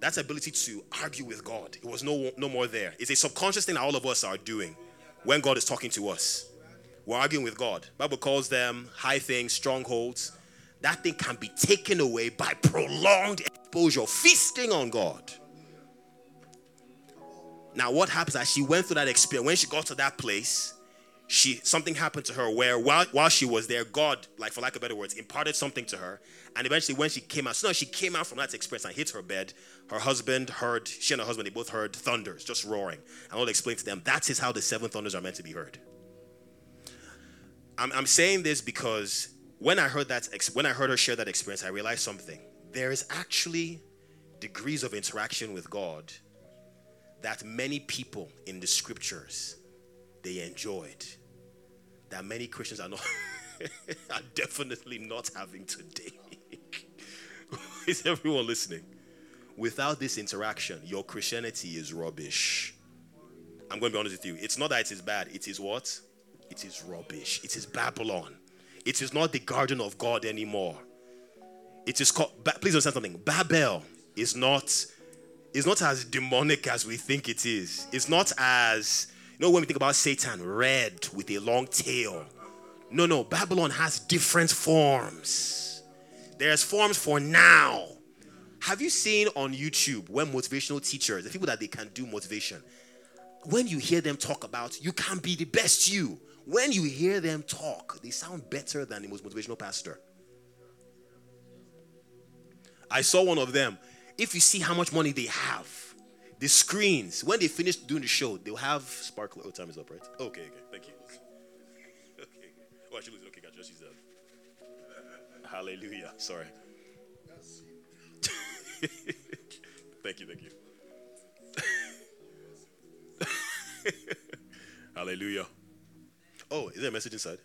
That ability to argue with God, it was no, no more there. It's a subconscious thing that all of us are doing when God is talking to us. We're arguing with God. Bible calls them high things, strongholds. That thing can be taken away by prolonged exposure, feasting on God. Now, what happens as she went through that experience, when she got to that place, she something happened to her where while, while she was there, God, like for lack of better words, imparted something to her. And eventually, when she came out, so she came out from that experience and hit her bed, her husband heard, she and her husband, they both heard thunders just roaring. And Lord explained to them, that is how the seven thunders are meant to be heard. I'm, I'm saying this because when I heard that, when I heard her share that experience, I realized something. There is actually degrees of interaction with God that many people in the scriptures they enjoyed that many Christians are not are definitely not having today. is everyone listening? Without this interaction, your Christianity is rubbish. I'm going to be honest with you. It's not that it is bad. It is what? It is rubbish. It is Babylon. It is not the garden of God anymore. It is called. Please understand something. Babel is not is not as demonic as we think it is. It's not as know when we think about Satan, red with a long tail. No, no, Babylon has different forms. There's forms for now. Have you seen on YouTube when motivational teachers, the people that they can do motivation, when you hear them talk about you can be the best you, when you hear them talk, they sound better than the most motivational pastor. I saw one of them. If you see how much money they have, the screens, when they finish doing the show, they'll have sparkler. Oh, time is up, right? Okay, okay, thank you. okay, okay. Oh, actually, okay, I just use that. Hallelujah. Sorry. thank you, thank you. Hallelujah. Oh, is there a message inside?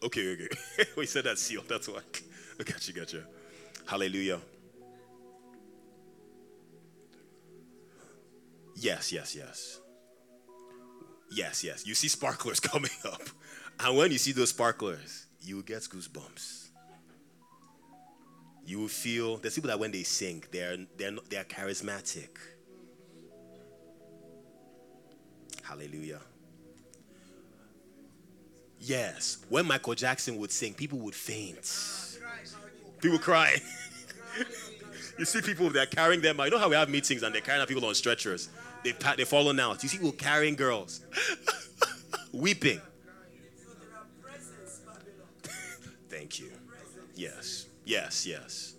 Okay, okay. we said that seal. That's why. Gotcha, gotcha. Hallelujah. Yes, yes, yes. Yes, yes. You see sparklers coming up. And when you see those sparklers, you get goosebumps. You will feel there's people that when they sing, they're they're not, they're charismatic. Hallelujah. Yes, when Michael Jackson would sing, people would faint. People cry. you see people they're carrying them. You know how we have meetings and they're carrying people on stretchers. They they've fallen out. You see people carrying girls, weeping. Thank you. Yes, yes, yes.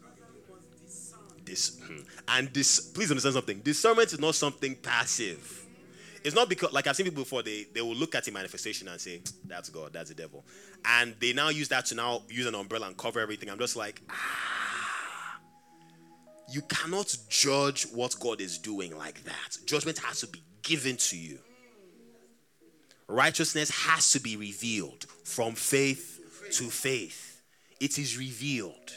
This hmm. and this. Please understand something. Discernment is not something passive. It's not because, like I've seen people before, they, they will look at a manifestation and say, that's God, that's the devil. And they now use that to now use an umbrella and cover everything. I'm just like, ah. You cannot judge what God is doing like that. Judgment has to be given to you. Righteousness has to be revealed from faith to faith. It is revealed.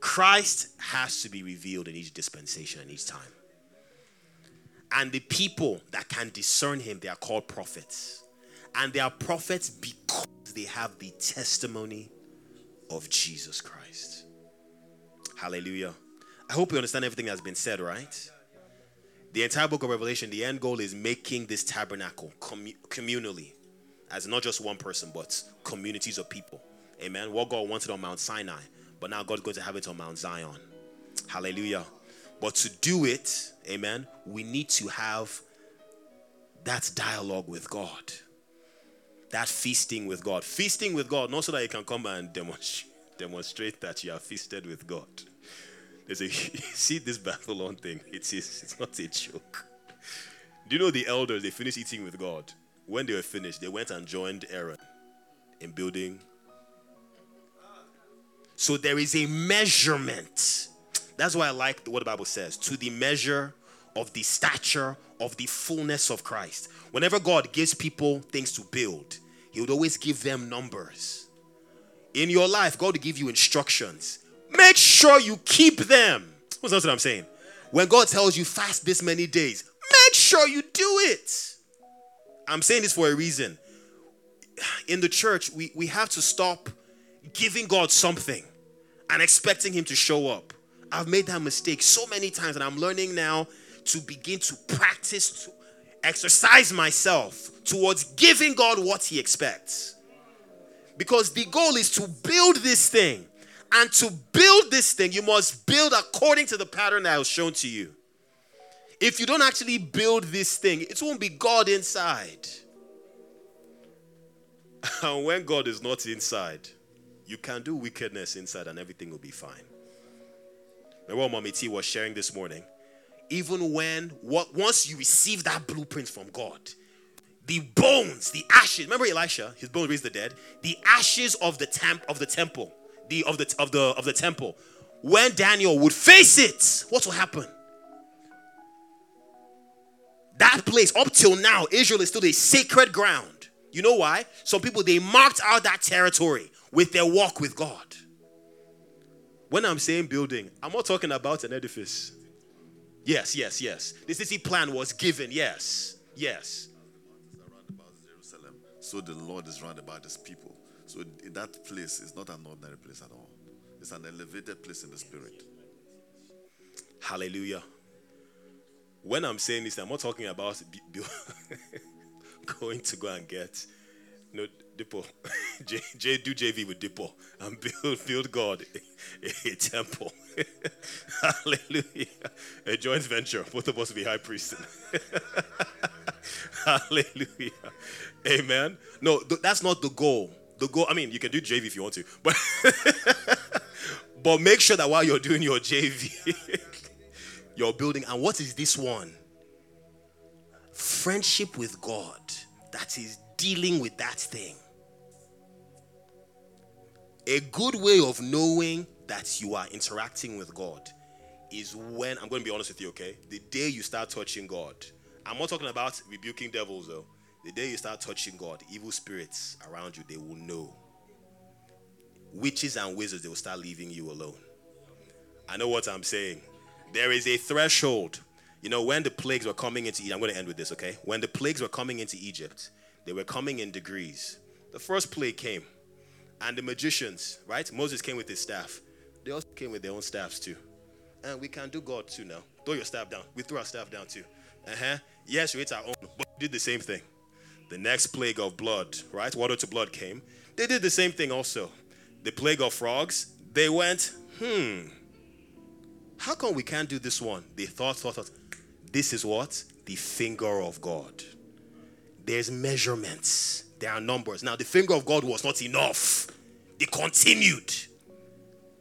Christ has to be revealed in each dispensation and each time. And the people that can discern him, they are called prophets. And they are prophets because they have the testimony of Jesus Christ. Hallelujah. I hope you understand everything that's been said, right? The entire book of Revelation, the end goal is making this tabernacle commu- communally, as not just one person, but communities of people. Amen. What God wanted on Mount Sinai, but now God's going to have it on Mount Zion. Hallelujah. But to do it, amen, we need to have that dialogue with God. That feasting with God. Feasting with God, not so that you can come and demonstrate, demonstrate that you are feasted with God. There's a see this Babylon thing. It is it's not a joke. Do you know the elders they finished eating with God? When they were finished, they went and joined Aaron in building. So there is a measurement that's why I like what the Bible says to the measure of the stature of the fullness of Christ. Whenever God gives people things to build, He would always give them numbers. In your life, God will give you instructions. Make sure you keep them. What's what I'm saying? When God tells you fast this many days, make sure you do it. I'm saying this for a reason. In the church, we, we have to stop giving God something and expecting Him to show up. I've made that mistake so many times, and I'm learning now to begin to practice, to exercise myself towards giving God what He expects. Because the goal is to build this thing. And to build this thing, you must build according to the pattern that was shown to you. If you don't actually build this thing, it won't be God inside. And when God is not inside, you can do wickedness inside and everything will be fine. Remember what Mommy T was sharing this morning? Even when what once you receive that blueprint from God, the bones, the ashes. Remember Elisha, his bones raised the dead. The ashes of the temp of the temple, the of the of the of the temple. When Daniel would face it, what will happen? That place, up till now, Israel is still a sacred ground. You know why? Some people they marked out that territory with their walk with God. When I'm saying building, I'm not talking about an edifice. Yes, yes, yes. The city plan was given. Yes, yes. So the Lord is round about his people. So that place is not an ordinary place at all. It's an elevated place in the spirit. Hallelujah. When I'm saying this, I'm not talking about going to go and get you know, Dippo. J, J, do JV with Dippo and build, build God a, a temple. Hallelujah. A joint venture. Both of us will be high priests. Hallelujah. Amen. No, th- that's not the goal. Goal, I mean, you can do JV if you want to, but but make sure that while you're doing your JV, you're building. And what is this one? Friendship with God that is dealing with that thing. A good way of knowing that you are interacting with God is when I'm going to be honest with you, okay? The day you start touching God. I'm not talking about rebuking devils though. The day you start touching God, evil spirits around you, they will know. Witches and wizards, they will start leaving you alone. I know what I'm saying. There is a threshold. You know, when the plagues were coming into Egypt, I'm going to end with this, okay? When the plagues were coming into Egypt, they were coming in degrees. The first plague came, and the magicians, right? Moses came with his staff. They also came with their own staffs too. And we can do God too now. Throw your staff down. We threw our staff down too. Uh-huh. Yes, we ate our own, but we did the same thing. The next plague of blood, right? Water to blood came. They did the same thing also. The plague of frogs, they went, hmm, how come we can't do this one? They thought, thought, thought. This is what? The finger of God. There's measurements, there are numbers. Now, the finger of God was not enough. They continued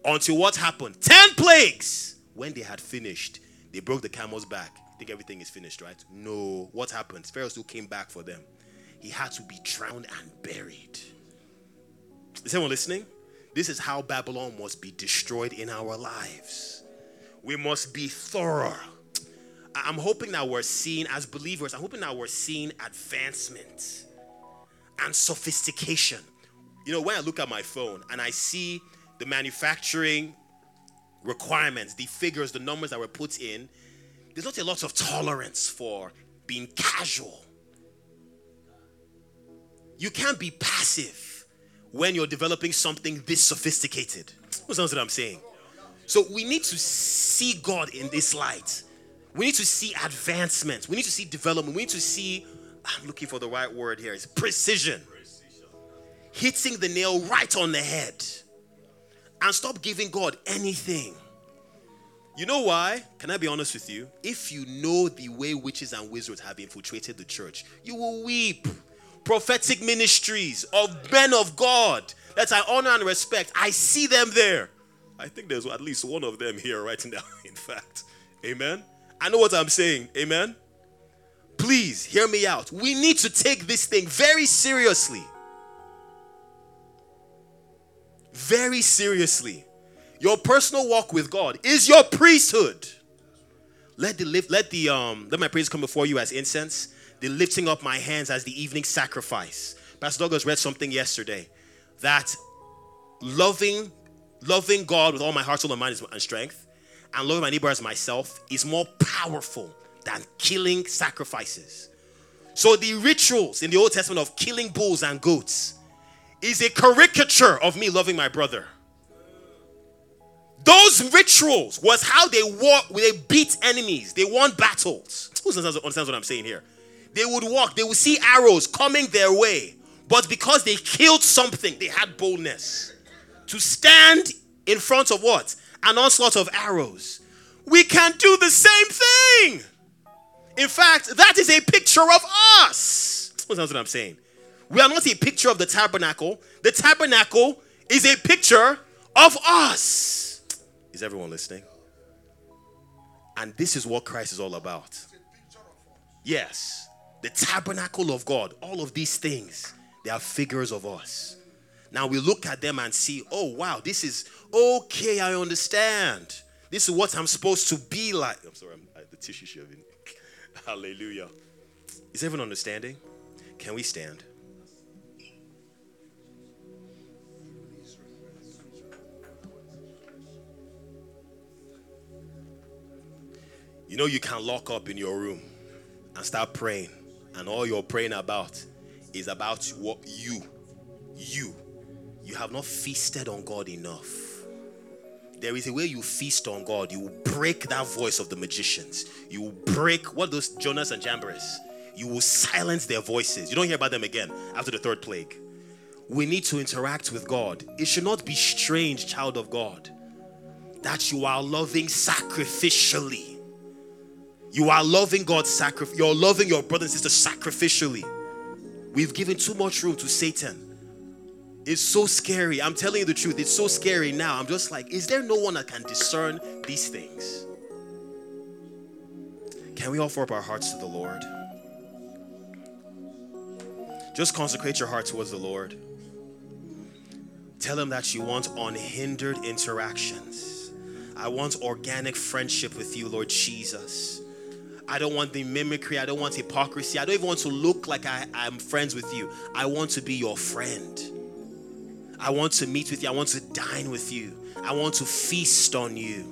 until what happened? Ten plagues. When they had finished, they broke the camel's back. Think everything is finished, right? No. What happened? Pharaoh still came back for them. He had to be drowned and buried. Is anyone listening? This is how Babylon must be destroyed in our lives. We must be thorough. I'm hoping that we're seeing, as believers, I'm hoping that we're seeing advancement and sophistication. You know, when I look at my phone and I see the manufacturing requirements, the figures, the numbers that were put in, there's not a lot of tolerance for being casual. You can't be passive when you're developing something this sophisticated. What sounds what I'm saying? So we need to see God in this light. We need to see advancement. We need to see development. We need to see, I'm looking for the right word here, it's precision. Hitting the nail right on the head. And stop giving God anything. You know why? Can I be honest with you? If you know the way witches and wizards have infiltrated the church, you will weep. Prophetic ministries of men of God that I honor and respect, I see them there. I think there's at least one of them here right now, in fact. Amen. I know what I'm saying. Amen. Please hear me out. We need to take this thing very seriously. Very seriously. Your personal walk with God is your priesthood. Let the let the um let my praise come before you as incense, the lifting up my hands as the evening sacrifice. Pastor Douglas read something yesterday that loving loving God with all my heart, soul, and mind and strength, and loving my neighbor as myself is more powerful than killing sacrifices. So the rituals in the Old Testament of killing bulls and goats is a caricature of me loving my brother. Those rituals was how they walk, they beat enemies, they won battles. Who understands what I'm saying here? They would walk, they would see arrows coming their way, but because they killed something, they had boldness to stand in front of what? An onslaught of arrows. We can do the same thing. In fact, that is a picture of us. That's what I'm saying. We are not a picture of the tabernacle. The tabernacle is a picture of us. Is everyone listening? And this is what Christ is all about. Yes, the tabernacle of God, all of these things, they are figures of us. Now we look at them and see, oh, wow, this is okay, I understand. This is what I'm supposed to be like. I'm sorry, I'm, I, the tissue shoving. Hallelujah. Is everyone understanding? Can we stand? You know, you can lock up in your room and start praying, and all you're praying about is about what you, you, you have not feasted on God enough. There is a way you feast on God. You will break that voice of the magicians. You will break what those Jannes and Jambres. You will silence their voices. You don't hear about them again after the third plague. We need to interact with God. It should not be strange, child of God, that you are loving sacrificially You are loving God sacri- you're loving your brother and sister sacrificially. We've given too much room to Satan. It's so scary. I'm telling you the truth. It's so scary now. I'm just like, is there no one that can discern these things? Can we offer up our hearts to the Lord? Just consecrate your heart towards the Lord. Tell him that you want unhindered interactions. I want organic friendship with you, Lord Jesus. I don't want the mimicry. I don't want hypocrisy. I don't even want to look like I, am friends with you. I want to be your friend. I want to meet with you. I want to dine with you. I want to feast on you.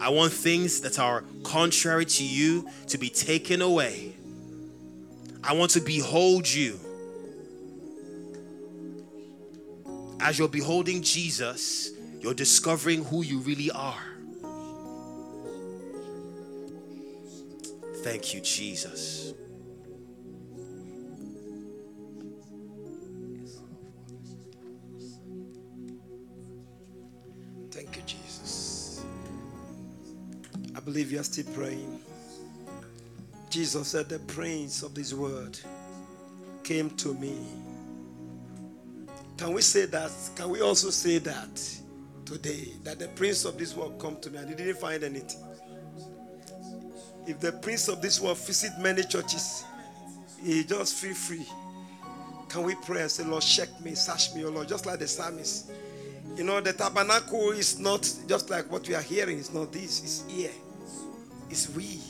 I want things that are contrary to you to be taken away. I want to behold you. As you're beholding Jesus, you're discovering who you really are. Thank you, Jesus. Thank you, Jesus. I believe you are still praying. Jesus said, The prince of this world came to me. Can we say that? Can we also say that today? That the prince of this world come to me and he didn't find anything. If the prince of this world visit many churches, he just feel free. Can we pray and say, Lord, check me, search me, oh Lord, just like the psalmist. You know, the tabernacle is not just like what we are hearing, it's not this, it's here. It's we.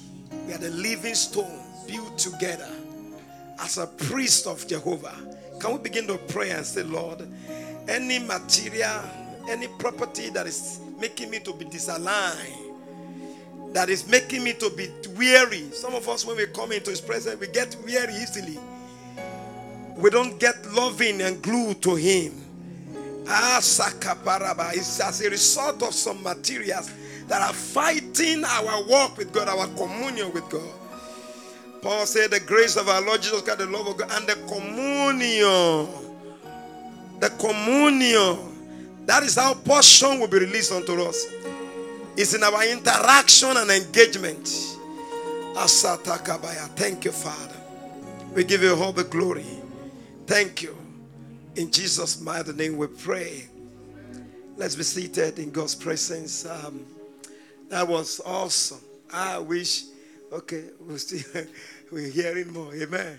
We are the living stone built together as a priest of Jehovah. Can we begin to pray and say, Lord, any material, any property that is making me to be disaligned, that is making me to be weary. Some of us, when we come into His presence, we get weary easily. We don't get loving and glued to Him. Ah, is as a result of some materials that are fighting our walk with God, our communion with God. Paul said, The grace of our Lord Jesus Christ, the love of God, and the communion. The communion. That is how portion will be released unto us. It's in our interaction and engagement. Asatakabaya. Thank you, Father. We give you all the glory. Thank you. In Jesus' mighty name we pray. Let's be seated in God's presence. Um, that was awesome. I wish, okay, we're still we're hearing more. Amen.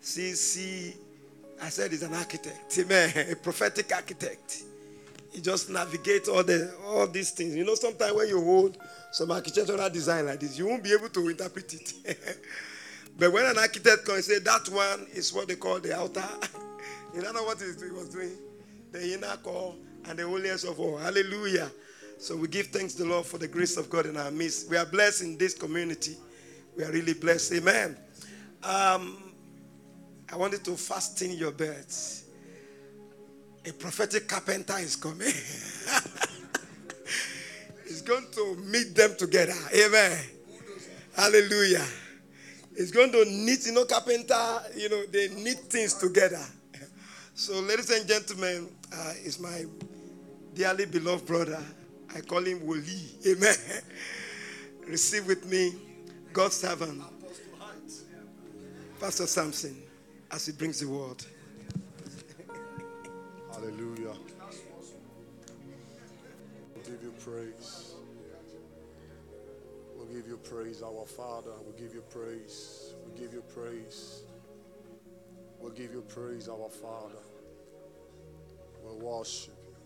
See, see, I said he's an architect. Amen. A prophetic architect. He just navigates all the all these things. You know, sometimes when you hold some architectural design like this, you won't be able to interpret it. but when an architect can say that one is what they call the outer, you don't know what he was doing. The inner core and the holiest of all. Hallelujah. So we give thanks to the Lord for the grace of God in our midst. We are blessed in this community. We are really blessed. Amen. Um, I wanted to fasten your beds a prophetic carpenter is coming. He's going to meet them together. Amen. Hallelujah. He's going to knit, you know, carpenter, you know, they knit things together. So, ladies and gentlemen, uh, is my dearly beloved brother. I call him Woli. Amen. Receive with me God's servant, Pastor Samson, as he brings the word. Hallelujah. We'll give you praise. We'll give you praise, our Father. We'll give you praise. We'll give you praise. We'll give you praise, our Father. We'll worship you.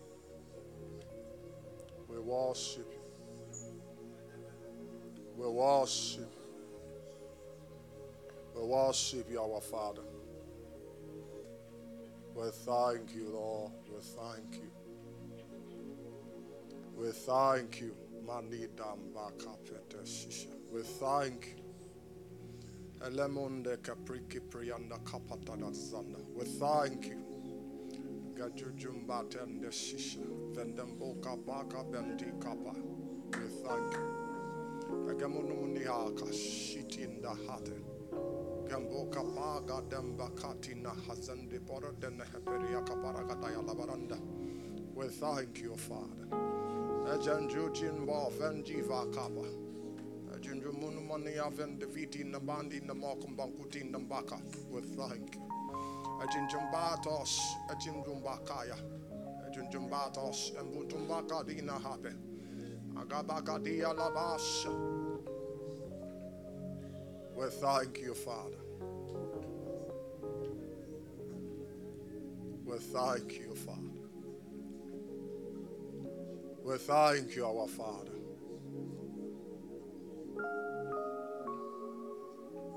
We'll worship you. We'll worship. We'll worship you, our Father. We thank you, Lord. We thank you. We thank you. We thank you. Elemonde kapriki prianda kapatada zanda. We thank you. Gajujumbate and the shisha. Vendembo kapaka bendi kapa. We thank you. Agamonuni haka shiti in. Gamboka paga demba katina hazande pora den heperia kaparagata labaranda. We thank you, Father. Ejanjutin ba venjiva kapa. Jumunu Aven Deviti Nabandi Namakam Bankutin Nambaka. We thank you. Ajin Jumbatos, Ajin Jumbakaya, Ajin Jumbatos, and Butumbaka Dina Hape. Agabaka Dia Labas. We thank you, Father. We thank you, Father. We thank you, our Father.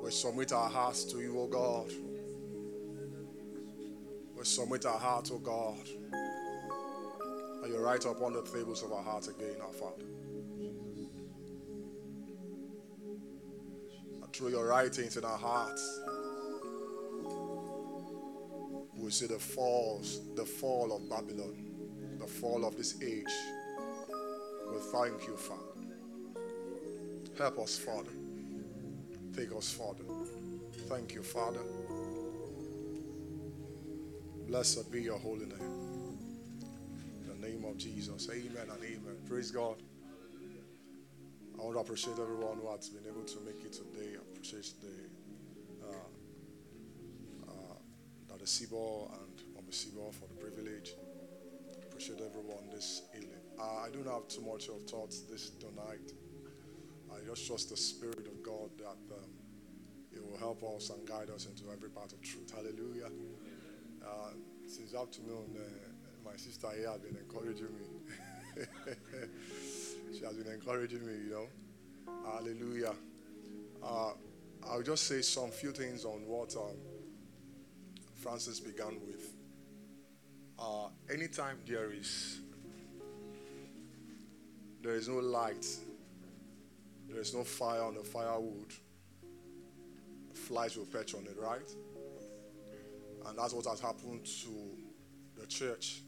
We submit our hearts to you, O God. We submit our hearts, O God. And you write upon the tables of our hearts again, our Father. Through your writings in our hearts, we see the falls, the fall of Babylon, the fall of this age. We thank you, Father. Help us, Father. Take us, Father. Thank you, Father. Blessed be your holy name. In the name of Jesus. Amen and amen. Praise God. I want to appreciate everyone who has been able to make it today. I appreciate the uh, uh. Sibo and Mama Sibo for the privilege. I appreciate everyone this evening. Uh, I don't have too much of thoughts this tonight. I just trust the Spirit of God that um, it will help us and guide us into every part of truth. Hallelujah. Uh, since afternoon, uh, my sister here has been encouraging me. she has been encouraging me, you know. Hallelujah. Uh, I'll just say some few things on what um, Francis began with. Uh, anytime there is there is no light, there is no fire on the firewood, flies will perch on it, right? And that's what has happened to the church.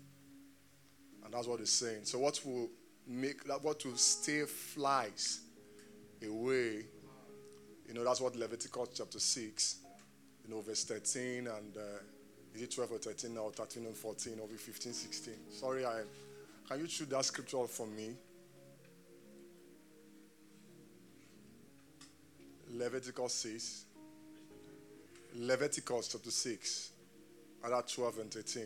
And that's what it's saying. So, what will make that, what will stay flies away, you know, that's what Leviticus chapter 6, you know, verse 13 and uh, is it 12 or 13 or 13 and 14 or 15, 16? Sorry, I can you choose that scripture for me? Leviticus 6. Leviticus chapter 6, either 12 and 13.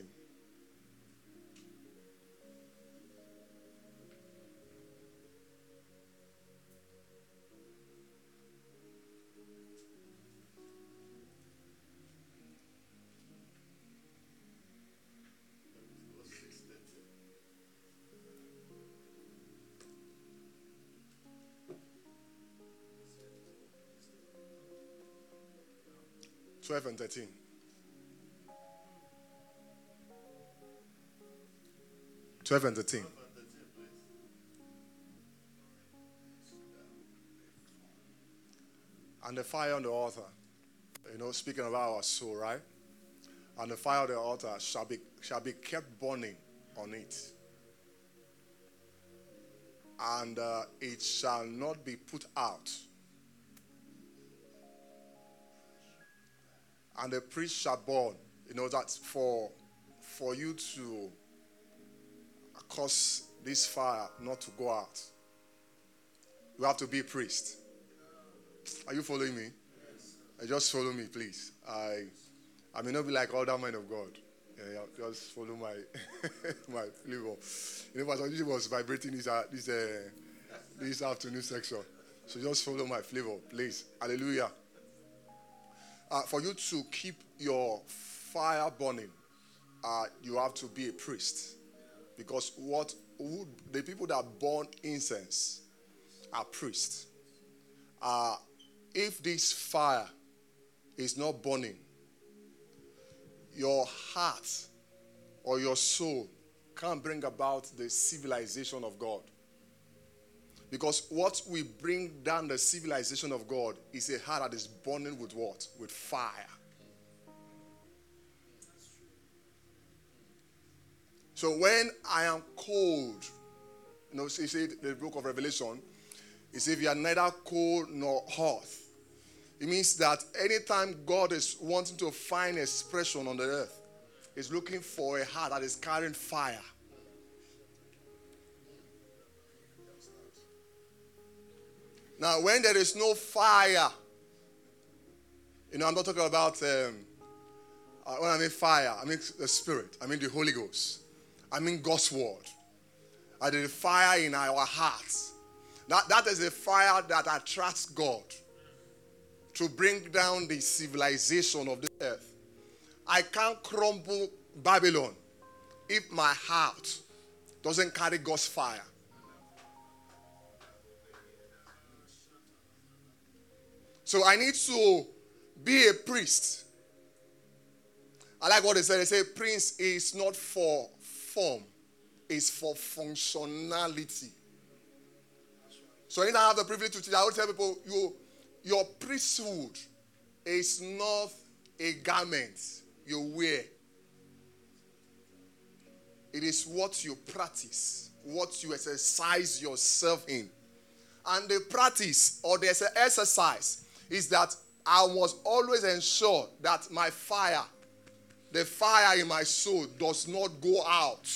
Twelve and thirteen. Twelve and thirteen. And the fire on the altar, you know, speaking about our soul, right? And the fire of the altar shall be shall be kept burning on it, and uh, it shall not be put out. And the priest shall burn. You know that for for you to cause this fire not to go out, you have to be a priest. Are you following me? Yes. Just follow me, please. I I may not be like other men of God. Yeah, just follow my my flavor. You know, Pastor was vibrating this uh, this uh, this afternoon section. So just follow my flavor, please. Hallelujah. Uh, for you to keep your fire burning, uh, you have to be a priest. Because what would, the people that burn incense are priests. Uh, if this fire is not burning, your heart or your soul can't bring about the civilization of God. Because what we bring down the civilization of God is a heart that is burning with what? With fire. So when I am cold, you know, you see the book of Revelation, it says, if you are neither cold nor hot, it means that anytime God is wanting to find expression on the earth, He's looking for a heart that is carrying fire. Now, when there is no fire, you know, I'm not talking about um, uh, when I mean fire, I mean the Spirit, I mean the Holy Ghost, I mean God's Word. I the fire in our hearts. That, that is a fire that attracts God to bring down the civilization of the earth. I can't crumble Babylon if my heart doesn't carry God's fire. So I need to be a priest. I like what they say. They say prince is not for form, it's for functionality. So anytime I have the privilege to teach, I would tell people you, your priesthood is not a garment you wear. It is what you practice, what you exercise yourself in. And the practice or the exercise is that I must always ensure that my fire, the fire in my soul, does not go out.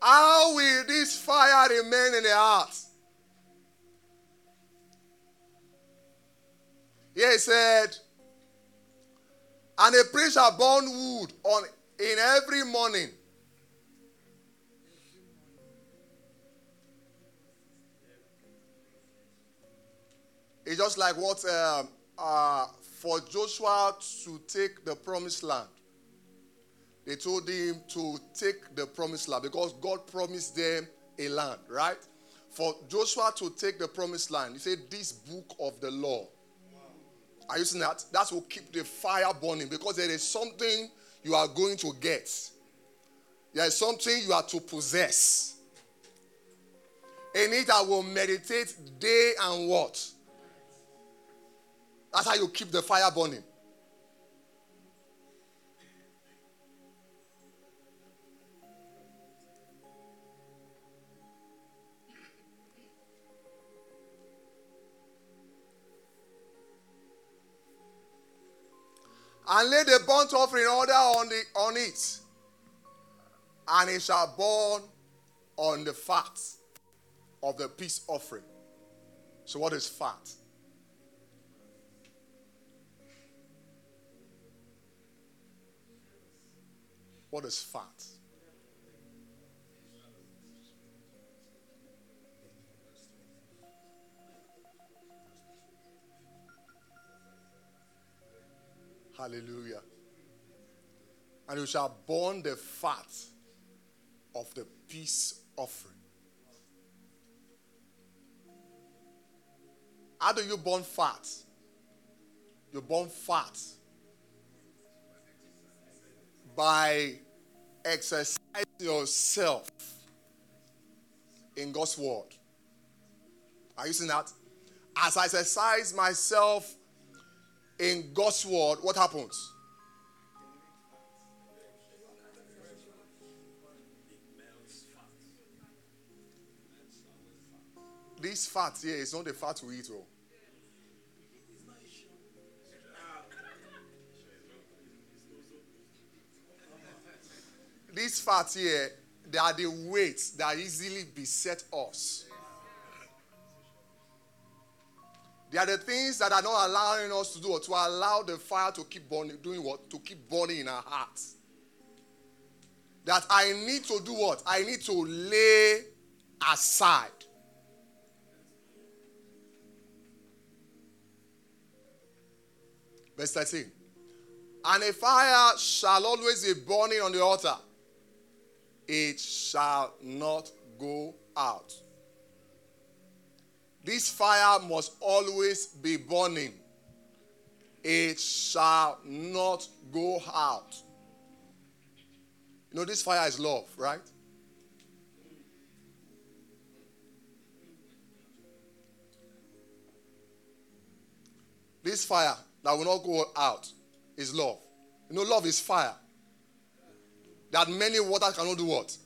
How will this fire remain in the heart? Here he said, and a priest shall burn wood on in every morning. It's just like what um, uh, for Joshua to take the promised land. They told him to take the promised land because God promised them a land, right? For Joshua to take the promised land, he said, This book of the law. Are you seeing that? That will keep the fire burning because there is something you are going to get. There is something you are to possess. In it, I will meditate day and what? That's how you keep the fire burning. and lay the burnt offering order on, the, on it, and it shall burn on the fat of the peace offering. So, what is fat? What is fat? Hallelujah. And you shall burn the fat of the peace offering. How do you burn fat? You burn fat by exercising yourself in God's word. Are you seeing that? As I exercise myself in God's word, what happens? This fat here is not the fat we eat. Oh. These fat here, they are the weights that easily beset us. They are the things that are not allowing us to do or to allow the fire to keep burning, doing what? To keep burning in our hearts. That I need to do what? I need to lay aside. Verse 13. And a fire shall always be burning on the altar, it shall not go out. This fire must always be burning. It shall not go out. You know, this fire is love, right? This fire that will not go out is love. You know, love is fire. That many waters cannot do what?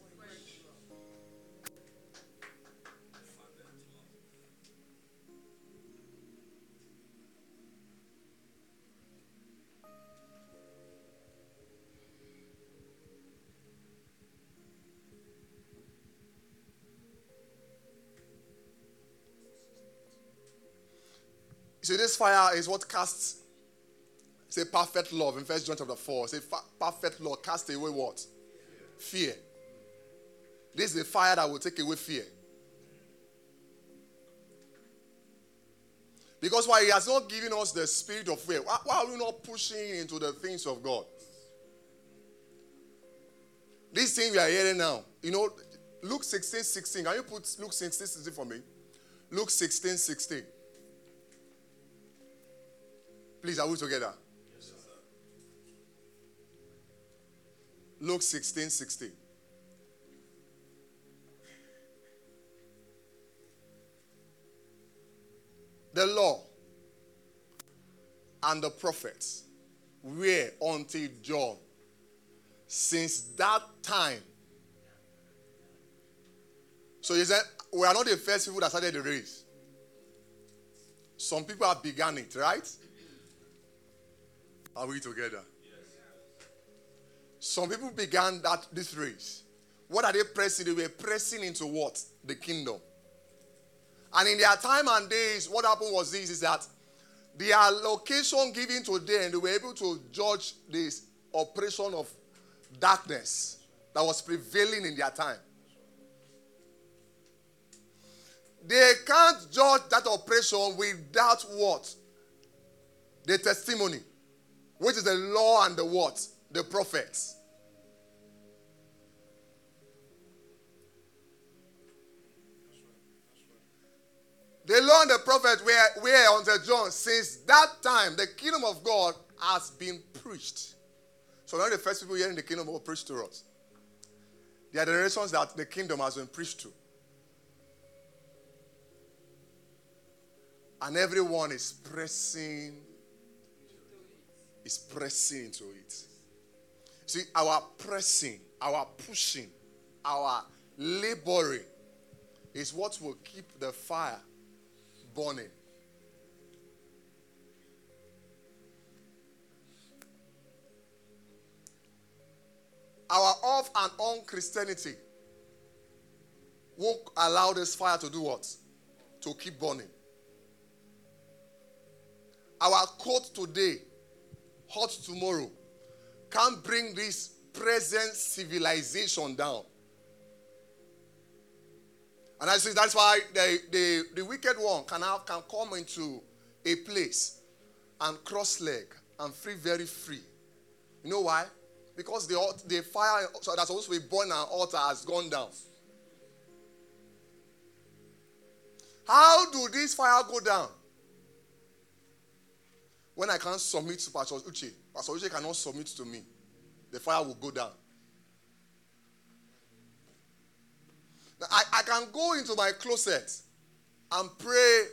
See, this fire is what casts say, perfect love in First John chapter 4. Say, perfect love cast away what? Fear. This is the fire that will take away fear. Because why he has not given us the spirit of fear. Why, why are we not pushing into the things of God? This thing we are hearing now, you know, Luke 16, 16. Can you put Luke 16, 16 for me? Luke 16, 16. Please, are we together? Luke 16, 16. The law and the prophets were until John. Since that time, so he said, We are not the first people that started the race. Some people have begun it, right? Are we together? Some people began that this race. What are they pressing? They were pressing into what? The kingdom. And in their time and days, what happened was this is that the allocation given to them, they were able to judge this operation of darkness that was prevailing in their time. They can't judge that operation without what? The testimony, which is the law and the what? The prophets. The law and the prophets were, were until John. Since that time, the kingdom of God has been preached. So now the first people hearing the kingdom will preach to us. There are the generations that the kingdom has been preached to. And everyone is pressing, is pressing into it. See, our pressing, our pushing, our laboring is what will keep the fire burning. Our off and on Christianity won't allow this fire to do what? To keep burning. Our coat today, hot tomorrow, can't bring this present civilization down. And I say that's why the, the, the wicked one can, have, can come into a place and cross leg and free very free. You know why? Because the, the fire that's supposed to be burning an altar has gone down. How do this fire go down? When I can't submit to Pastor Uche, Pastor Uche cannot submit to me, the fire will go down. I, I can go into my closet and pray